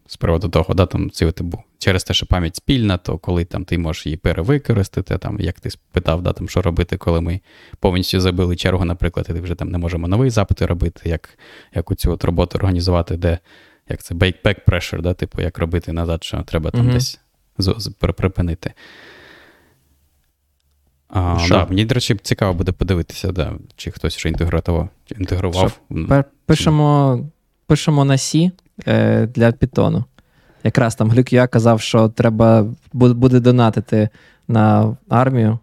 з приводу того, да, там, ці, типу, через те, що пам'ять спільна, то коли там ти можеш її перевикористати, там, як ти спитав, да, там, що робити, коли ми повністю забили чергу, наприклад, і ти вже там не можемо новий запит робити, як як цю от роботу організувати, де як це, back pressure, да, типу, як робити назад, що треба там mm-hmm. десь з, з, припинити. А, да, Мені, до речі, цікаво буде подивитися, да, чи хтось вже інтегрував. інтегрував. Пишемо пишемо на C е, для Python. Якраз там Глюк я казав, що треба буде донатити на армію,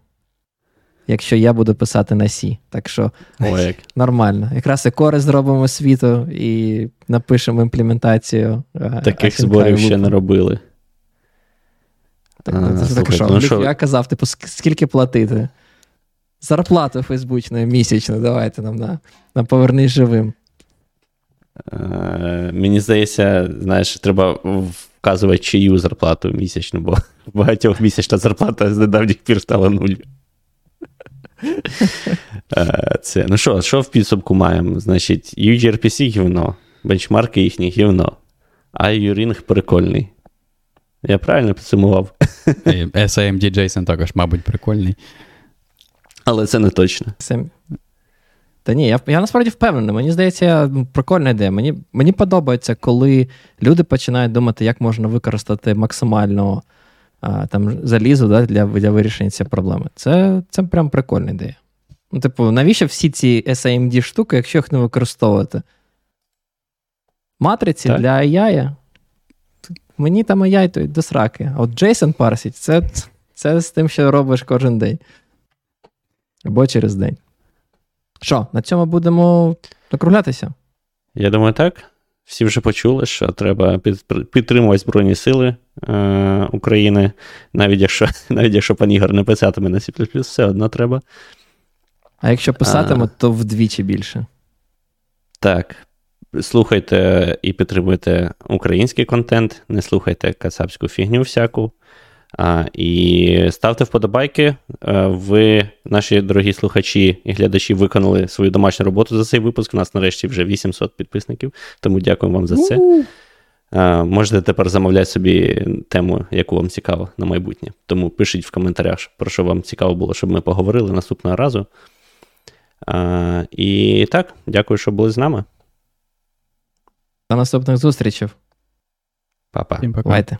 якщо я буду писати на C. Так що Ой. нормально. Якраз і користь зробимо світу і напишемо імплементацію. Е, Таких зборів ще не робили. Так, а, слухай, що, ну, що? Я казав, типу, скільки платити? Зарплату фейсбучну місячну, давайте нам на на повернись живим. Е, Мені здається, знаєш, треба вказувати чию зарплату місячну, бо багатьох місячна зарплата з недавніх пір стала нуль. Е, це, Ну що, що в підсумку маємо? Значить, UGRPC гівно, бенчмарки їхні гівно, а Юрінг прикольний. Я правильно підсумував? SAMD JSON також, мабуть, прикольний. Але це не точно. Та ні, я я насправді впевнений. Мені здається, прикольна ідея. Мені мені подобається, коли люди починають думати, як можна використати максимально а, там, залізо да, для для вирішення цієї проблеми. Це це прям прикольна ідея. Ну, Типу, навіщо всі ці SAMD штуки, якщо їх не використовувати? Матриці так. для AI Мені там AI то до сраки. А от Джейсон парсить, це, це з тим, що робиш кожен день. Або через день. Що, на цьому будемо закруглятися? Я думаю, так. Всі вже почули, що треба підтримувати Збройні Сили е, України, навіть якщо навіть якщо пан Ігор не писатиме на C, все одно треба. А якщо писатиме, а... то вдвічі більше. Так, слухайте і підтримуйте український контент, не слухайте кацапську фігню всяку. А, І ставте вподобайки. Ви, наші дорогі слухачі і глядачі, виконали свою домашню роботу за цей випуск. У нас нарешті вже 800 підписників, тому дякую вам за це. А, Можете тепер замовляти собі тему, яку вам цікаво на майбутнє. Тому пишіть в коментарях, про що вам цікаво було, щоб ми поговорили наступного разу. А, І так, дякую, що були з нами. До наступних зустрічей. Па-па. Бувайте.